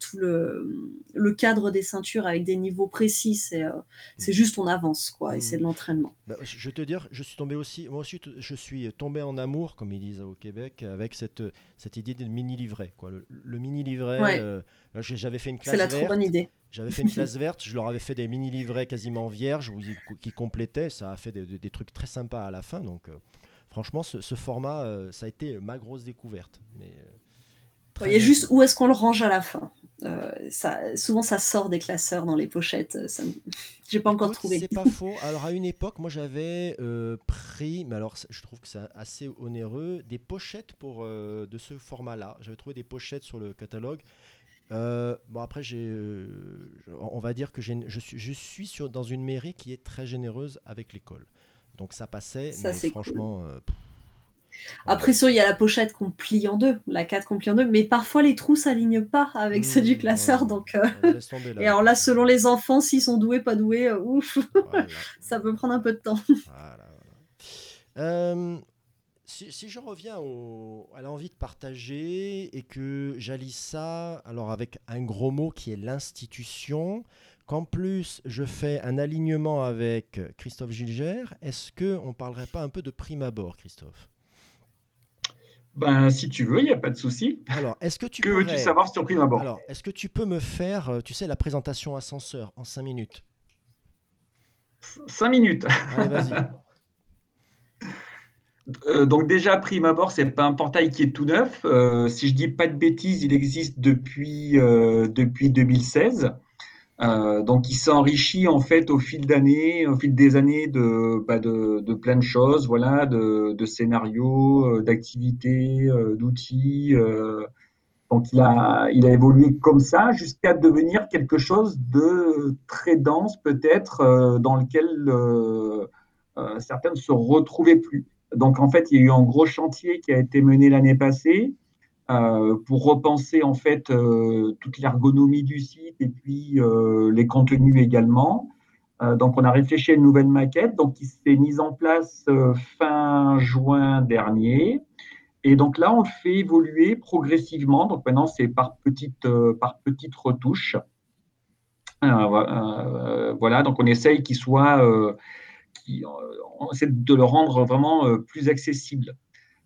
tout le, le, cadre des ceintures avec des niveaux précis. C'est mmh. juste on avance, quoi, et c'est de l'entraînement. Bah, je te dire, je suis tombé aussi, moi aussi, je suis tombé en amour, comme ils disent au Québec, avec cette, cette idée de mini livret. Quoi. Le, mini livret. J'avais fait une classe verte. C'est la trop bonne idée. J'avais fait une classe verte, je leur avais fait des mini livrets quasiment vierges qui complétaient. Ça a fait des, trucs très sympas à la fin. Donc, euh, franchement, ce, format, euh, ça a été ma grosse découverte. Mais, euh, il y a juste où est-ce qu'on le range à la fin. ça, souvent, ça sort des classeurs dans les pochettes. Je J'ai pas encore trouvé. C'est pas faux. Alors, à une époque, moi, j'avais pris, mais alors, je trouve que c'est assez onéreux, des pochettes pour, de ce format-là. J'avais trouvé des pochettes sur le catalogue euh, bon après euh, on va dire que je suis, je suis sur, dans une mairie qui est très généreuse avec l'école. Donc ça passait, ça, mais franchement. Euh, après ça, il y a la pochette qu'on plie en deux, la 4 qu'on plie en deux, mais parfois les trous s'alignent pas avec ceux du mmh, classeur. Et alors là, selon les enfants, s'ils sont doués, pas doués, ouf, ça peut prendre un peu de temps. Voilà, si, je reviens à l'envie de partager et que j'allie ça alors avec un gros mot qui est l'institution, qu'en plus je fais un alignement avec Christophe Gilger, est-ce qu'on ne parlerait pas un peu de prime abord, Christophe? Ben, si tu veux, il n'y a pas de souci. Alors, est-ce que tu que veux-tu savoir sur prime abord? Alors, est-ce que tu peux me faire, euh, tu sais, la présentation ascenseur en 5 minutes? 5 minutes. Allez, vas-y. Euh, donc déjà, prime abord, c'est pas un portail qui est tout neuf. Euh, si je dis pas de bêtises, il existe depuis, euh, depuis 2016. donc il s'enrichit en fait au fil d'années, au fil des années de, bah, de, plein de choses, voilà, de, de scénarios, d'activités, d'outils. donc il a, il a évolué comme ça jusqu'à devenir quelque chose de très dense peut-être, dans lequel certains ne se retrouvaient plus. Donc en fait, il y a eu un gros chantier qui a été mené l'année passée euh, pour repenser en fait euh, toute l'ergonomie du site et puis euh, les contenus également. donc on a réfléchi à une nouvelle maquette, donc qui s'est mise en place fin juin dernier. Et donc là, on le fait évoluer progressivement. Donc maintenant, c'est par par petites retouches. voilà, donc on essaye qu'il soit qui, on essaie de le rendre vraiment euh, plus accessible.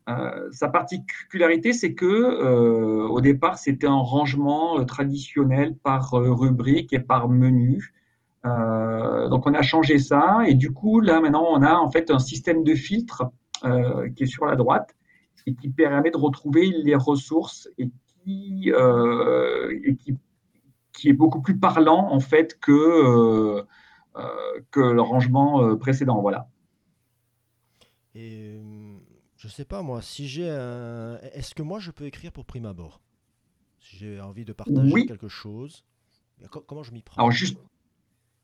Euh, sa particularité, c'est que euh, au départ, c'était un rangement traditionnel par rubrique et par menu. donc, on a changé ça et du coup, là maintenant, on a en fait un système de filtre qui est sur la droite et qui permet de retrouver les ressources et qui, qui est beaucoup plus parlant en fait que que le rangement précédent. Voilà. Et euh, je sais pas moi, si j'ai un... Est-ce que moi je peux écrire pour prime abord? Si j'ai envie de partager quelque chose, comment je m'y prends? Alors, juste...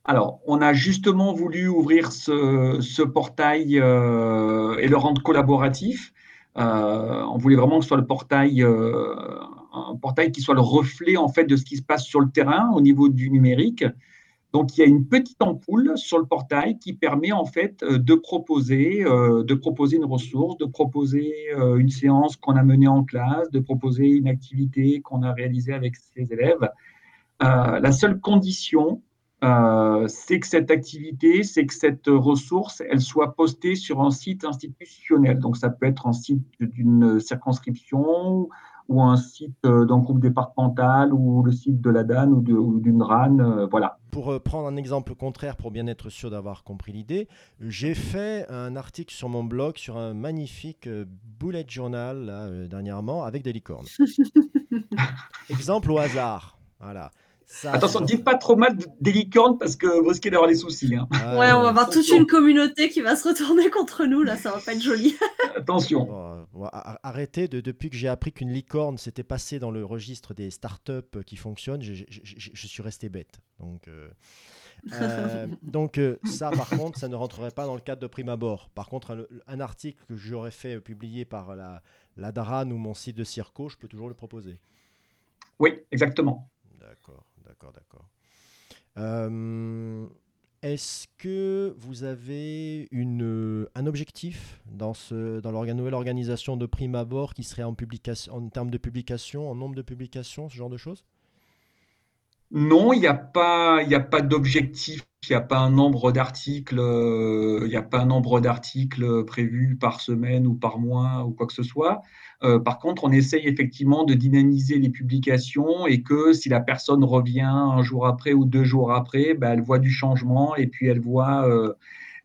Alors, on a justement voulu ouvrir ce, portail euh, et le rendre collaboratif. Euh, on voulait vraiment que ce soit le portail, un portail qui soit le reflet en fait de ce qui se passe sur le terrain au niveau du numérique. Donc, il y a une petite ampoule sur le portail qui permet en fait euh, de proposer, euh, de proposer une ressource, de proposer euh, une séance qu'on a menée en classe, de proposer une activité qu'on a réalisée avec ses élèves. la seule condition, c'est que cette activité, c'est que cette ressource, elle soit postée sur un site institutionnel. Donc, ça peut être un site d'une circonscription ou un site d'un groupe départemental ou le site de la DAN ou d'une RAN. voilà. Pour prendre un exemple contraire, pour bien être sûr d'avoir compris l'idée, j'ai fait un article sur mon blog sur un magnifique bullet journal dernièrement avec des licornes. exemple au hasard. Voilà. Attention, ne dites pas trop mal des licornes parce que vous risquez d'avoir des soucis. Hein. ouais, on va avoir toute une communauté qui va se retourner contre nous, là, ça va pas être joli. Attention. arrêtez, de, depuis que j'ai appris qu'une licorne s'était passée dans le registre des startups qui fonctionnent, je, suis resté bête. Donc, euh, euh, donc euh, ça, par contre, ça ne rentrerait pas dans le cadre de prime abord. Par contre, un, article que j'aurais fait publier par la, la DARAN ou mon site de Circo, je peux toujours le proposer. Oui, exactement. D'accord d'accord, d'accord. Euh, est-ce que vous avez une, un objectif dans, ce, dans nouvelle organisation de prime abord qui serait en, en termes de publication, en nombre de publications, ce genre de choses? Non, il n'y a pas d'objectif, il n'y a pas un nombre d'articles, euh, il n'y a pas un nombre d'articles prévus par semaine ou par mois ou quoi que ce soit. Euh, par contre, on essaye effectivement de dynamiser les publications et que si la personne revient un jour après ou deux jours après, ben, elle voit du changement et puis elle voit, euh,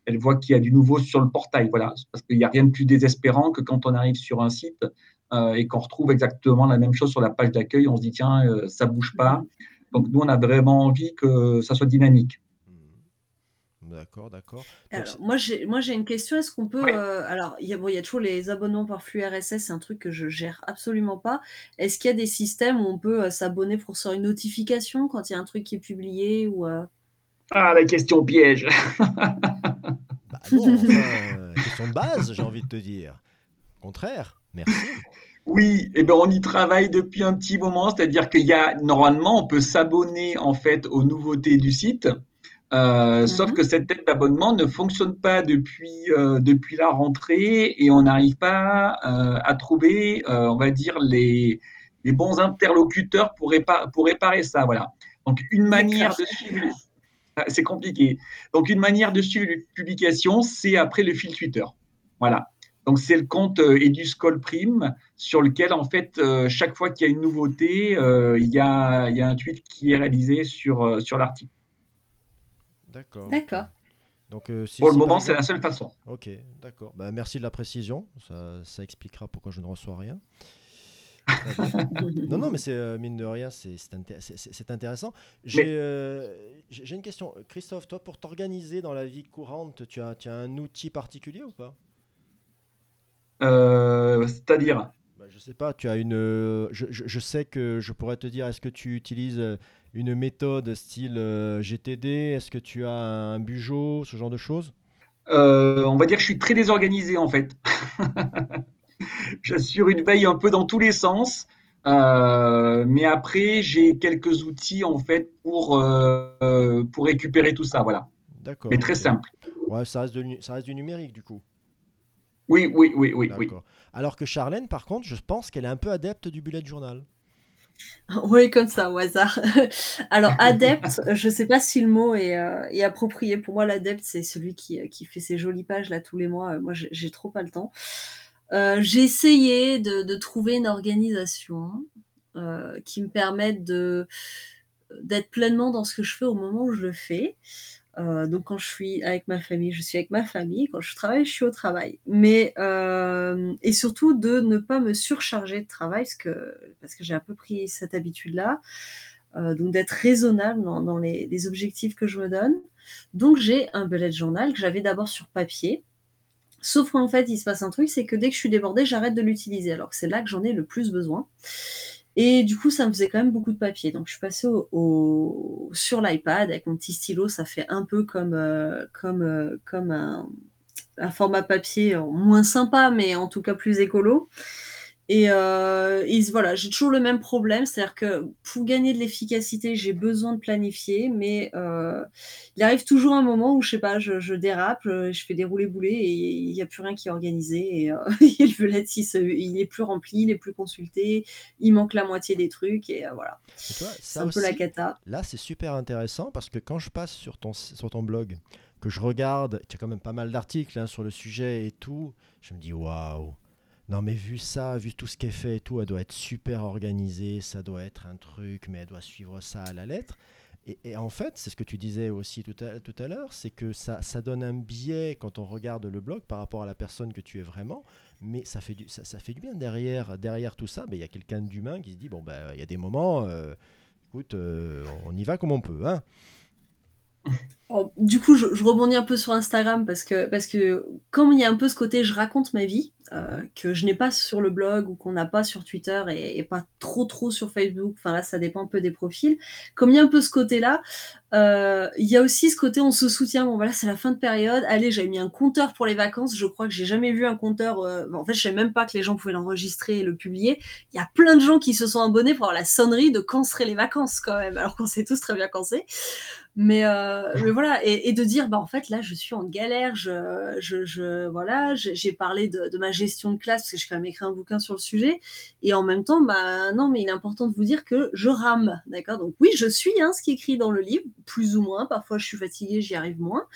elle voit qu'il y a du nouveau sur le portail. Voilà, parce qu'il n'y a rien de plus désespérant que quand on arrive sur un site euh, et qu'on retrouve exactement la même chose sur la page d'accueil, on se dit tiens, ça bouge pas. Donc nous, on a vraiment envie que ça soit dynamique. D'accord, d'accord. moi, j'ai, moi, j'ai une question. Est-ce qu'on peut. Euh, alors, il y, a, bon, il y a toujours les abonnements par flux RSS, c'est un truc que je gère absolument pas. Est-ce qu'il y a des systèmes où on peut euh, s'abonner pour recevoir une notification quand il y a un truc qui est publié ou, euh? Ah, la question piège bah non, question de base, j'ai envie de te dire. Au contraire, merci. Oui, et eh ben on y travaille depuis un petit moment, c'est-à-dire qu'il y a normalement on peut s'abonner en fait aux nouveautés du site. Euh, sauf mhm. que cette tête d'abonnement ne fonctionne pas depuis, euh, depuis la rentrée et on n'arrive pas euh, à trouver, on va dire, les, les bons interlocuteurs pour, pour réparer ça. Voilà. Donc, une manière de suivre, ah, c'est compliqué. Donc, une manière de suivre les publications, c'est après le fil Twitter. Voilà. Donc, c'est le compte Eduscol Prime sur lequel, en fait, chaque fois qu'il y a une nouveauté, il y, a, il y a un tweet qui est réalisé sur, sur l'article. D'accord. D'accord. Donc, euh, Pour le moment, c'est la seule façon. Ok, d'accord. Bah, merci de la précision. Ça, ça, expliquera pourquoi je ne reçois rien. non, non, mais c'est euh, mine de rien, c'est intéressant. Euh, j'ai une question. Christophe, toi, pour t'organiser dans la vie courante, tu as, tu as un outil particulier ou pas? C'est-à-dire? Bah, Je sais pas, tu as une. Je, je, sais que je pourrais te dire, est-ce que tu utilises une méthode style euh, GTD Est-ce que tu as un Bujo, ce genre de choses? Euh, On va dire que je suis très désorganisé en fait. J'assure une veille un peu dans tous les sens. Euh, mais après, j'ai quelques outils en fait pour, pour récupérer tout ça. Voilà. D'accord. Mais très simple. Ouais, ça reste, ça reste du numérique du coup. Oui, oui, oui, oui. oui. Alors que Charlène, par contre, je pense qu'elle est un peu adepte du bullet journal. Oui, comme ça, au hasard. Alors, adepte, je ne sais pas si le mot euh, est, approprié. Pour moi, l'adepte, c'est celui qui, qui, fait ses jolies pages là tous les mois. Moi, j'ai trop pas le temps. Euh, j'ai essayé de, trouver une organisation euh, qui me permette d'être pleinement dans ce que je fais au moment où je le fais. Euh, donc quand je suis avec ma famille, je suis avec ma famille. Quand je travaille, je suis au travail. Mais euh, et surtout de ne pas me surcharger de travail parce que j'ai un peu pris cette habitude-là. Euh, donc d'être raisonnable dans, les, objectifs que je me donne. Donc j'ai un bullet journal que j'avais d'abord sur papier. Sauf qu'en fait, il se passe un truc, c'est que dès que je suis débordée, j'arrête de l'utiliser. Alors que c'est là que j'en ai le plus besoin. Et du coup, ça me faisait quand même beaucoup de papier. Donc, je suis passée au, sur l'iPad avec mon petit stylo. Ça fait un peu comme, euh, comme, euh, comme un, un, format papier moins sympa, mais en tout cas plus écolo. Euh, et, voilà, j'ai toujours le même problème, c'est-à-dire que pour gagner de l'efficacité, j'ai besoin de planifier, mais euh, il arrive toujours un moment où je sais pas, je, dérape, euh, je, fais des roulés boulets et il n'y a plus rien qui est organisé. Et, le veulent il est plus rempli, il est plus consulté, il manque la moitié des trucs et voilà. C'est un peu la cata. Là, c'est super intéressant parce que quand je passe sur ton, sur ton blog, que je regarde, tu as quand même pas mal d'articles hein, sur le sujet et tout, je me dis waouh Non, mais vu ça, vu tout ce est fait et tout, elle doit être super organisée, ça doit être un truc, mais elle doit suivre ça à la lettre. Et, en fait, c'est ce que tu disais aussi tout à, tout à l'heure, c'est que ça, ça donne un biais quand on regarde le blog par rapport à la personne que tu es vraiment, mais ça fait du, ça, ça fait du bien derrière, derrière tout ça. Il y a quelqu'un d'humain qui se dit bon, ben, il y a des moments, euh, écoute, euh, on y va comme on peut. Hein Du coup, je, rebondis un peu sur Instagram parce que, parce que comme il y a un peu ce côté je raconte ma vie, euh, que je n'ai pas sur le blog ou qu'on n'a pas sur Twitter et, pas trop trop sur Facebook, enfin là ça dépend un peu des profils, comme il y a un peu ce côté-là, euh, il y a aussi ce côté on se soutient, bon voilà c'est la fin de période, allez j'avais mis un compteur pour les vacances, je crois que j'ai jamais vu un compteur, euh, en fait je savais même pas que les gens pouvaient l'enregistrer et le publier, il y a plein de gens qui se sont abonnés pour avoir la sonnerie de quand seraient les vacances quand même, alors qu'on sait tous très bien quand c'est. Mais, euh, mais voilà, et, de dire, bah, en fait, là, je suis en galère, je, je, je voilà, j'ai parlé de, de, ma gestion de classe, parce que j'ai quand même écrit un bouquin sur le sujet, et en même temps, bah, non, mais il est important de vous dire que je rame, d'accord? Donc oui, je suis hein, ce qui est écrit dans le livre, plus ou moins, parfois je suis fatiguée, j'y arrive moins,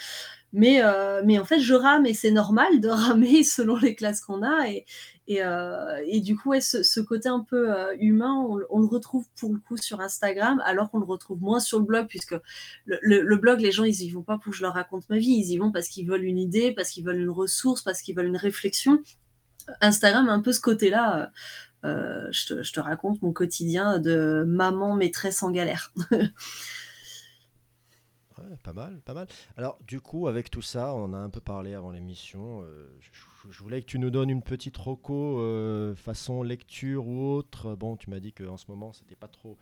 mais, euh, mais en fait, je rame, et c'est normal de ramer selon les classes qu'on a, et, et, euh, et, du coup, ce, côté un peu euh, humain, on, le retrouve pour le coup sur Instagram, alors qu'on le retrouve moins sur le blog, puisque le, blog, les gens, ils y vont pas pour que je leur raconte ma vie, ils y vont parce qu'ils veulent une idée, parce qu'ils veulent une ressource, parce qu'ils veulent une réflexion. Instagram, un peu ce côté-là, je, te, je, te, raconte mon quotidien de maman maîtresse en galère. pas mal, pas mal. Alors, du coup, avec tout ça, on a un peu parlé avant l'émission. Euh, je, voulais que tu nous donnes une petite roco euh, façon lecture ou autre. Bon, tu m'as dit qu'en ce moment, c'était pas trop.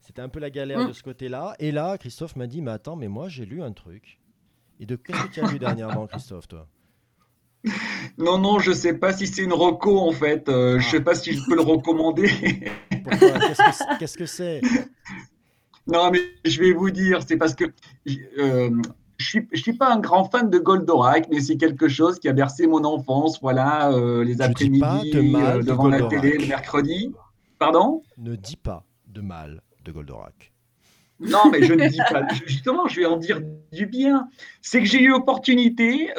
C'était un peu la galère mm. de ce côté-là. Et là, Christophe m'a dit Mais attends, mais moi, j'ai lu un truc. Et de qu'est-ce que tu as lu dernièrement, Christophe, toi? Non, non, je sais pas si c'est une roco en fait. Euh, Je sais pas si je peux le recommander. Qu'est-ce que c'est? non, mais je vais vous dire, c'est parce que euh, je ne suis, pas un grand fan de Goldorak, mais c'est quelque chose qui a bercé mon enfance, voilà, euh, les après-midi euh, devant la télé le mercredi. Pardon? Ne dis pas de mal de Goldorak. Non, mais je ne dis pas. Justement, je vais en dire du bien. C'est que j'ai eu l'opportunité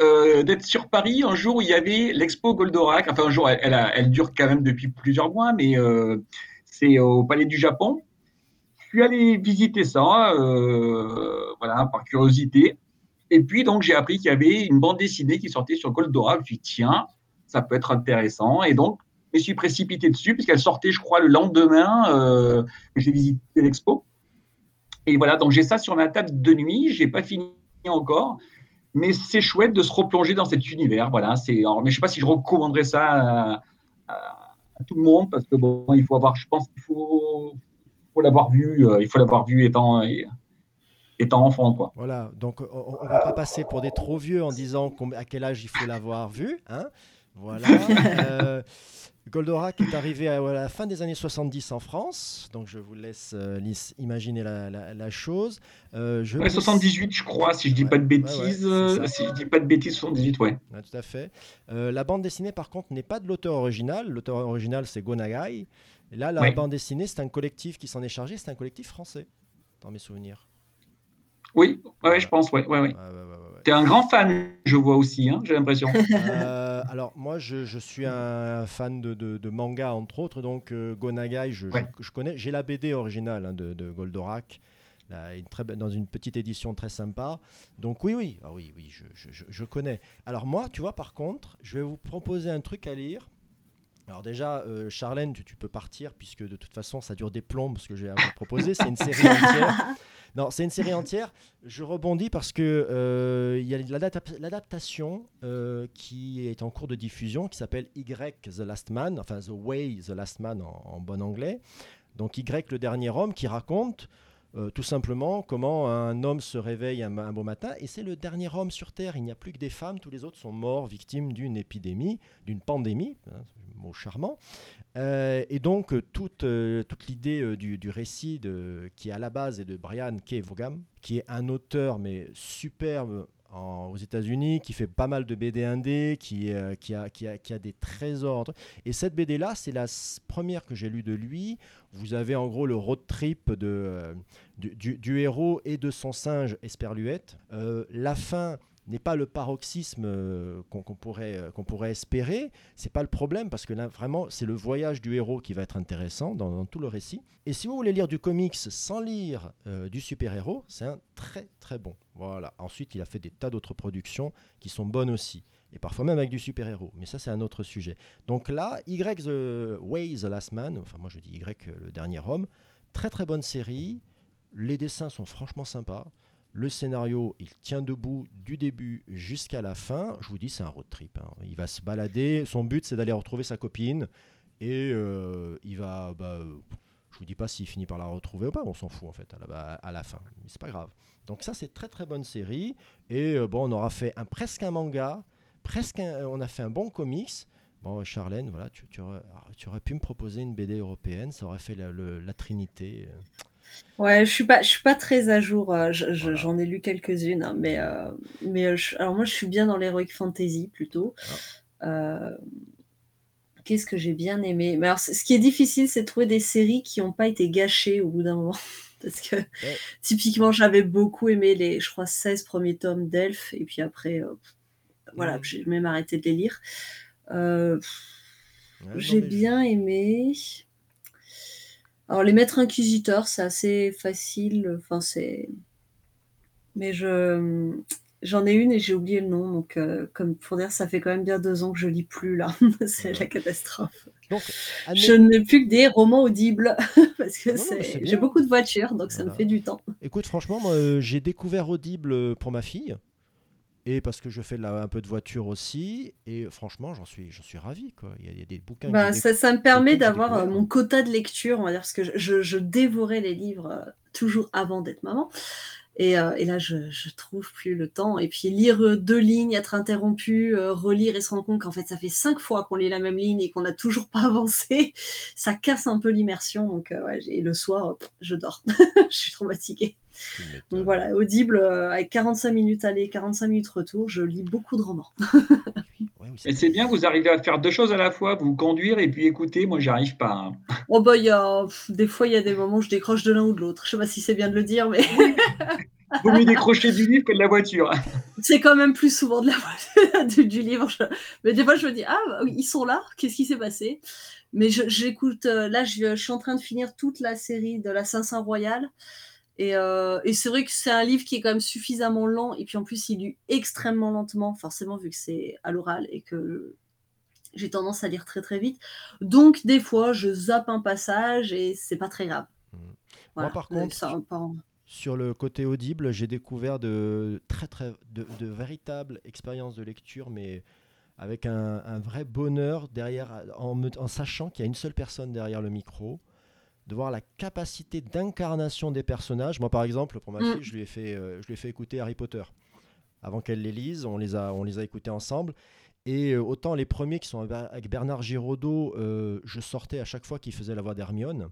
d'être sur Paris un jour où il y avait l'expo Goldorak. Enfin, un jour, elle, elle, dure quand même depuis plusieurs mois, mais c'est au Palais du Japon suis allé visiter ça, euh, voilà, par curiosité. Et puis, donc, j'ai appris qu'il y avait une bande dessinée qui sortait sur Goldorak. Je me suis dit, tiens, ça peut être intéressant. Et donc, je me suis précipité dessus, puisqu'elle sortait, je crois, le lendemain euh, que j'ai visité l'expo. Et voilà, donc j'ai ça sur ma table de nuit. Je n'ai pas fini encore. Mais c'est chouette de se replonger dans cet univers. Voilà, c'est, mais je ne sais pas si je recommanderais ça à, tout le monde, parce que bon, il faut avoir, je pense qu'il faut, faut l'avoir vu, euh, il faut l'avoir vu étant, étant enfant. Quoi. Voilà, donc on ne va pas passer pour des trop vieux en disant à quel âge il faut l'avoir vu. Hein voilà. euh, Goldorak est arrivé à, la fin des années 70 en France, donc je vous laisse euh, imaginer la, la, chose. Euh, je 78, je crois, si je dis pas de bêtises. si je dis pas de bêtises, 78, ouais. tout à fait. Euh, la bande dessinée, par contre, n'est pas de l'auteur original. L'auteur original, c'est Gonagai. Et là, la bande dessinée, c'est un collectif qui s'en est chargé, c'est un collectif français, dans mes souvenirs. Oui, ouais, je pense, ouais, ouais, ouais. Tu es un grand fan, je vois aussi, hein, j'ai l'impression. Euh, alors, moi, je, je, suis un fan de, de, manga, entre autres, donc euh, Gonagai, je, je, connais. J'ai la BD originale hein, de, de, Goldorak, une très, dans une petite édition très sympa. Donc, oui, oui, ah, oui, oui je, connais. Alors, moi, tu vois, par contre, je vais vous proposer un truc à lire alors déjà, euh, Charlène, tu, peux partir puisque de toute façon, ça dure des plombs ce que j'ai à vous proposer. C'est une série entière. Non, c'est une série entière. Je rebondis parce que euh, il y a l'adaptation euh, qui est en cours de diffusion qui s'appelle Y The Last Man, enfin The Way The Last Man en, bon anglais. Donc Y le dernier homme qui raconte tout simplement comment un homme se réveille un, beau matin et c'est le dernier homme sur Terre. Il n'y a plus que des femmes, tous les autres sont morts, victimes d'une épidémie, d'une pandémie. Hein, mot charmant. Euh, et donc, euh, toute, euh, toute l'idée du, du, récit qui est à la base est de Brian K. Vaughan, qui est un auteur mais superbe aux États-Unis, qui fait pas mal de BD indé, qui, a, qui, a, des trésors. Et cette BD-là, c'est la première que j'ai lue de lui. Vous avez en gros le road trip de, du, du, héros et de son singe Esperluette. la fin n'est pas le paroxysme euh, qu'on pourrait, euh, qu'on pourrait espérer. C'est pas le problème parce que là, vraiment, c'est le voyage du héros qui va être intéressant dans, tout le récit. Et si vous voulez lire du comics sans lire euh, du super-héros, c'est un très très bon. Voilà. Ensuite, il a fait des tas d'autres productions qui sont bonnes aussi. Et parfois même avec du super-héros. Mais ça, c'est un autre sujet. Donc là, Y The Way The Last Man, enfin moi je dis Y le dernier homme, très très bonne série. Les dessins sont franchement sympas. Le scénario, il tient debout du début jusqu'à la fin. Je vous dis, c'est un road trip. Hein. Il va se balader. Son but, c'est d'aller retrouver sa copine. Et euh, il va. Bah, je vous dis pas s'il finit par la retrouver ou pas. On s'en fout en fait à la, fin. Mais c'est pas grave. Donc ça, c'est très très bonne série. Et euh, bon, on aura fait un, presque un manga. Presque on a fait un bon comics. Bon, Charlène, voilà, tu, aurais, pu me proposer une BD européenne. Ça aurait fait la, Trinité. Euh. Ouais, je suis pas, je suis pas très à jour. Euh, j'en ai lu quelques-unes, hein, mais, euh, mais euh, alors moi, je suis bien dans l'heroic fantasy plutôt. Ah. Qu'est-ce que j'ai bien aimé? Mais alors, ce qui est difficile, c'est de trouver des séries qui n'ont pas été gâchées au bout d'un moment. Parce que typiquement, j'avais beaucoup aimé les, je crois, 16 premiers tomes d'Elf, et puis après, voilà, j'ai même arrêté de les lire. j'ai bien aimé. Alors, les maîtres inquisiteurs, c'est assez facile. Enfin, c'est. Mais je. J'en ai une et j'ai oublié le nom. Donc, euh, comme pour dire, ça fait quand même bien deux ans que je lis plus, là. c'est la catastrophe. Je n'ai plus que des romans audibles. parce que j'ai beaucoup de voitures, donc ça me fait du temps. Écoute, franchement, moi, j'ai découvert Audible pour ma fille et parce que je fais un peu de voiture aussi. Et franchement, j'en suis, j'en suis ravi. Quoi. Il, y a, des bouquins. Bah, ça, ça, me permet d'avoir euh, mon quota de lecture, on va dire, parce que je, je dévorais les livres euh, toujours avant d'être maman. Et, euh, et, là, je, je trouve plus le temps. Et puis lire deux lignes, être interrompu, relire et se rendre compte qu'en fait, ça fait cinq fois qu'on lit la même ligne et qu'on n'a toujours pas avancé, ça casse un peu l'immersion. Donc, ouais, et le soir, je dors. je suis traumatisée. Donc voilà, audible, euh, avec 45 minutes aller, 45 minutes retour, je lis beaucoup de romans. et c'est bien, vous arrivez à faire deux choses à la fois, vous conduire et puis écouter, moi j'y arrive pas. Hein. Oh bah, y a, des fois, il y a des moments où je décroche de l'un ou de l'autre. Je sais pas si c'est bien de le dire, mais. Vous mieux décrocher du livre que de la voiture. C'est quand même plus souvent de la voiture, du, livre. Mais des fois, je me dis, ah, bah ils sont là, qu'est-ce qui s'est passé? Mais j'écoute, euh, là, je, je, suis en train de finir toute la série de la Saint-Saint Euh, et, c'est vrai que c'est un livre qui est quand même suffisamment lent, et puis en plus il lit extrêmement lentement, forcément vu que c'est à l'oral et que j'ai tendance à lire très très vite. Donc des fois je zappe un passage et c'est pas très grave. Mmh. Moi par contre, sur le côté audible, j'ai découvert de très très de, véritables expériences de lecture, mais avec un, vrai bonheur derrière, en, en sachant qu'il y a une seule personne derrière le micro de voir la capacité d'incarnation des personnages. Moi, par exemple, pour ma mm. fille, je lui ai fait, euh, je lui ai fait écouter Harry Potter. Avant qu'elle les lise, on les a, on les a écoutés ensemble. Et euh, autant les premiers qui sont avec Bernard Giraudot, euh, je sortais à chaque fois qu'il faisait la voix d'Hermione.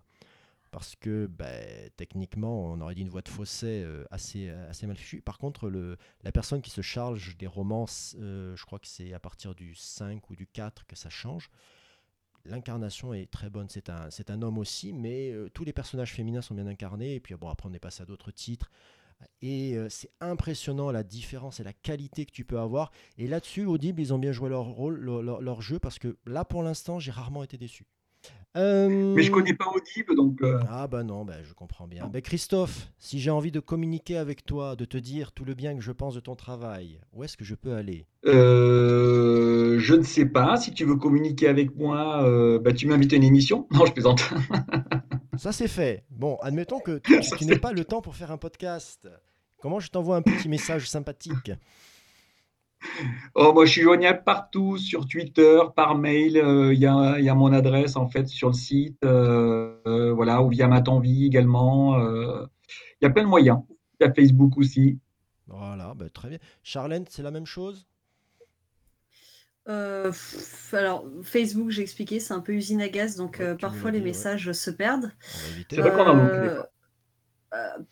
Parce que ben, techniquement, on aurait dit une voix de fausset assez, assez mal fichue. Par contre, le, la personne qui se charge des romances, je crois que c'est à partir du 5 ou du 4 que ça change l'incarnation est très bonne. C'est un, c'est un homme aussi, mais euh, tous les personnages féminins sont bien incarnés. Et puis bon, après on est passé à d'autres titres. Et euh, c'est impressionnant la différence et la qualité que tu peux avoir. Et là-dessus, Audible, ils ont bien joué leur rôle, leur jeu, parce que là, pour l'instant, j'ai rarement été déçu. Mais je connais pas Audible, donc. Euh. Ah bah non, bah, je comprends bien. Bah, Christophe, si j'ai envie de communiquer avec toi, de te dire tout le bien que je pense de ton travail, où est-ce que je peux aller? Euh, Je ne sais pas. Si tu veux communiquer avec moi, euh, bah, tu m'invites à une émission. Non, je plaisante. Ça c'est fait. Bon, admettons que tu, tu n'aies pas le temps pour faire un podcast. Comment je t'envoie un petit message sympathique? Oh, moi, je suis joignable partout, sur Twitter, par mail. Euh, il y, a, mon adresse, en fait, sur le site. Euh, euh, voilà, ou via ma vie également. Il y a plein de moyens. Il y a Facebook aussi. Voilà, bah, très bien. Charlène, c'est la même chose? Alors, Facebook, j'ai expliqué, c'est un peu usine à gaz, donc parfois les messages se perdent. C'est vrai qu'on a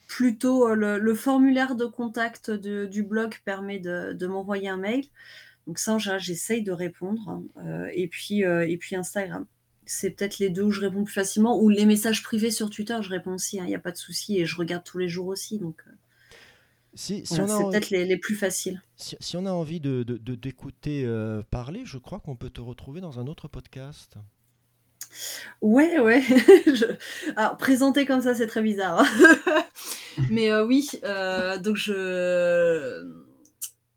plutôt euh, le, formulaire de contact du blog permet de, m'envoyer un mail. Donc ça, j'essaye de répondre. Euh, et, puis, et puis Instagram. C'est peut-être les deux où je réponds plus facilement. Ou les messages privés sur Twitter, je réponds aussi. Il hein, n'y a pas de souci. Et je regarde tous les jours aussi. Donc, Si, si c'est peut-être les, les plus faciles. si- si on a envie de, de- de- d'écouter euh, parler, je crois qu'on peut te retrouver dans un autre podcast. Ouais, ouais. Alors, présenter comme ça, c'est très bizarre. hein. Mais euh, oui, euh, donc je.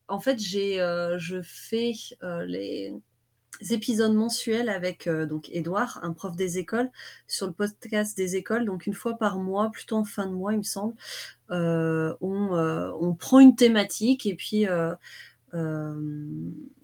En fait, j'ai, euh, je fais les épisodes mensuels avec donc Edouard, un prof des écoles, sur le podcast des écoles. Donc une fois par mois, plutôt en fin de mois, il me semble, on, on prend une thématique et puis. Euh,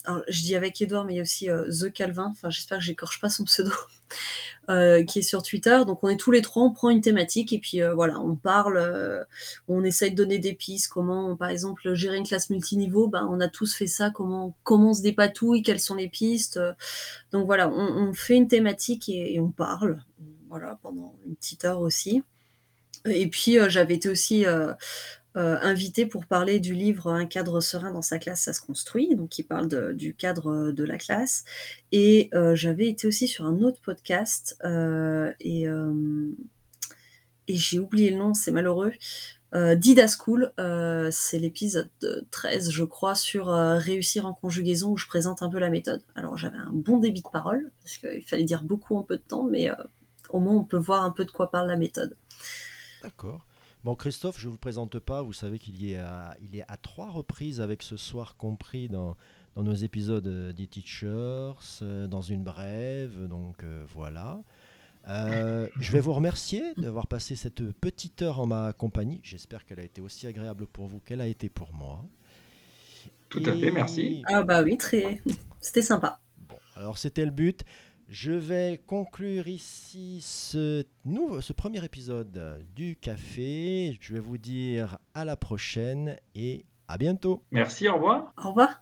alors, je dis avec Edouard, mais il y a aussi euh, The Calvin. Enfin, j'espère que j'écorche pas son pseudo. euh, qui est sur Twitter. Donc on est tous les trois, on prend une thématique et puis voilà, on parle, on essaye de donner des pistes, comment par exemple gérer une classe multiniveau, ben, on a tous fait ça, comment, comment on se dépatouille, quelles sont les pistes? donc voilà, on, fait une thématique et, et on parle, voilà, pendant une petite heure aussi. Et puis j'avais été aussi euh, invitée pour parler du livre Un cadre serein dans sa classe, ça se construit, donc qui parle du cadre euh, de la classe. Et euh, j'avais été aussi sur un autre podcast et, j'ai oublié le nom, c'est malheureux. Dida School, euh, c'est l'épisode 13, je crois, sur réussir en conjugaison où je présente un peu la méthode. Alors j'avais un bon débit de parole parce qu'il fallait dire beaucoup en peu de temps, mais au moins on peut voir un peu de quoi parle la méthode. D'accord. Bon, Christophe, je ne vous présente pas. Vous savez qu'il y est à, il est à trois reprises avec ce soir compris dans, dans nos épisodes euh, des Teachers, euh, dans une brève. Donc euh, voilà. Euh, je vais vous remercier d'avoir passé cette petite heure en ma compagnie. J'espère qu'elle a été aussi agréable pour vous qu'elle a été pour moi. Tout à fait, merci. Ah bah oui, très... c'était sympa. Bon, alors c'était le but. Je vais conclure ici ce, nouveau, ce premier épisode du café. Je vais vous dire à la prochaine et à bientôt. Merci, au revoir. Au revoir.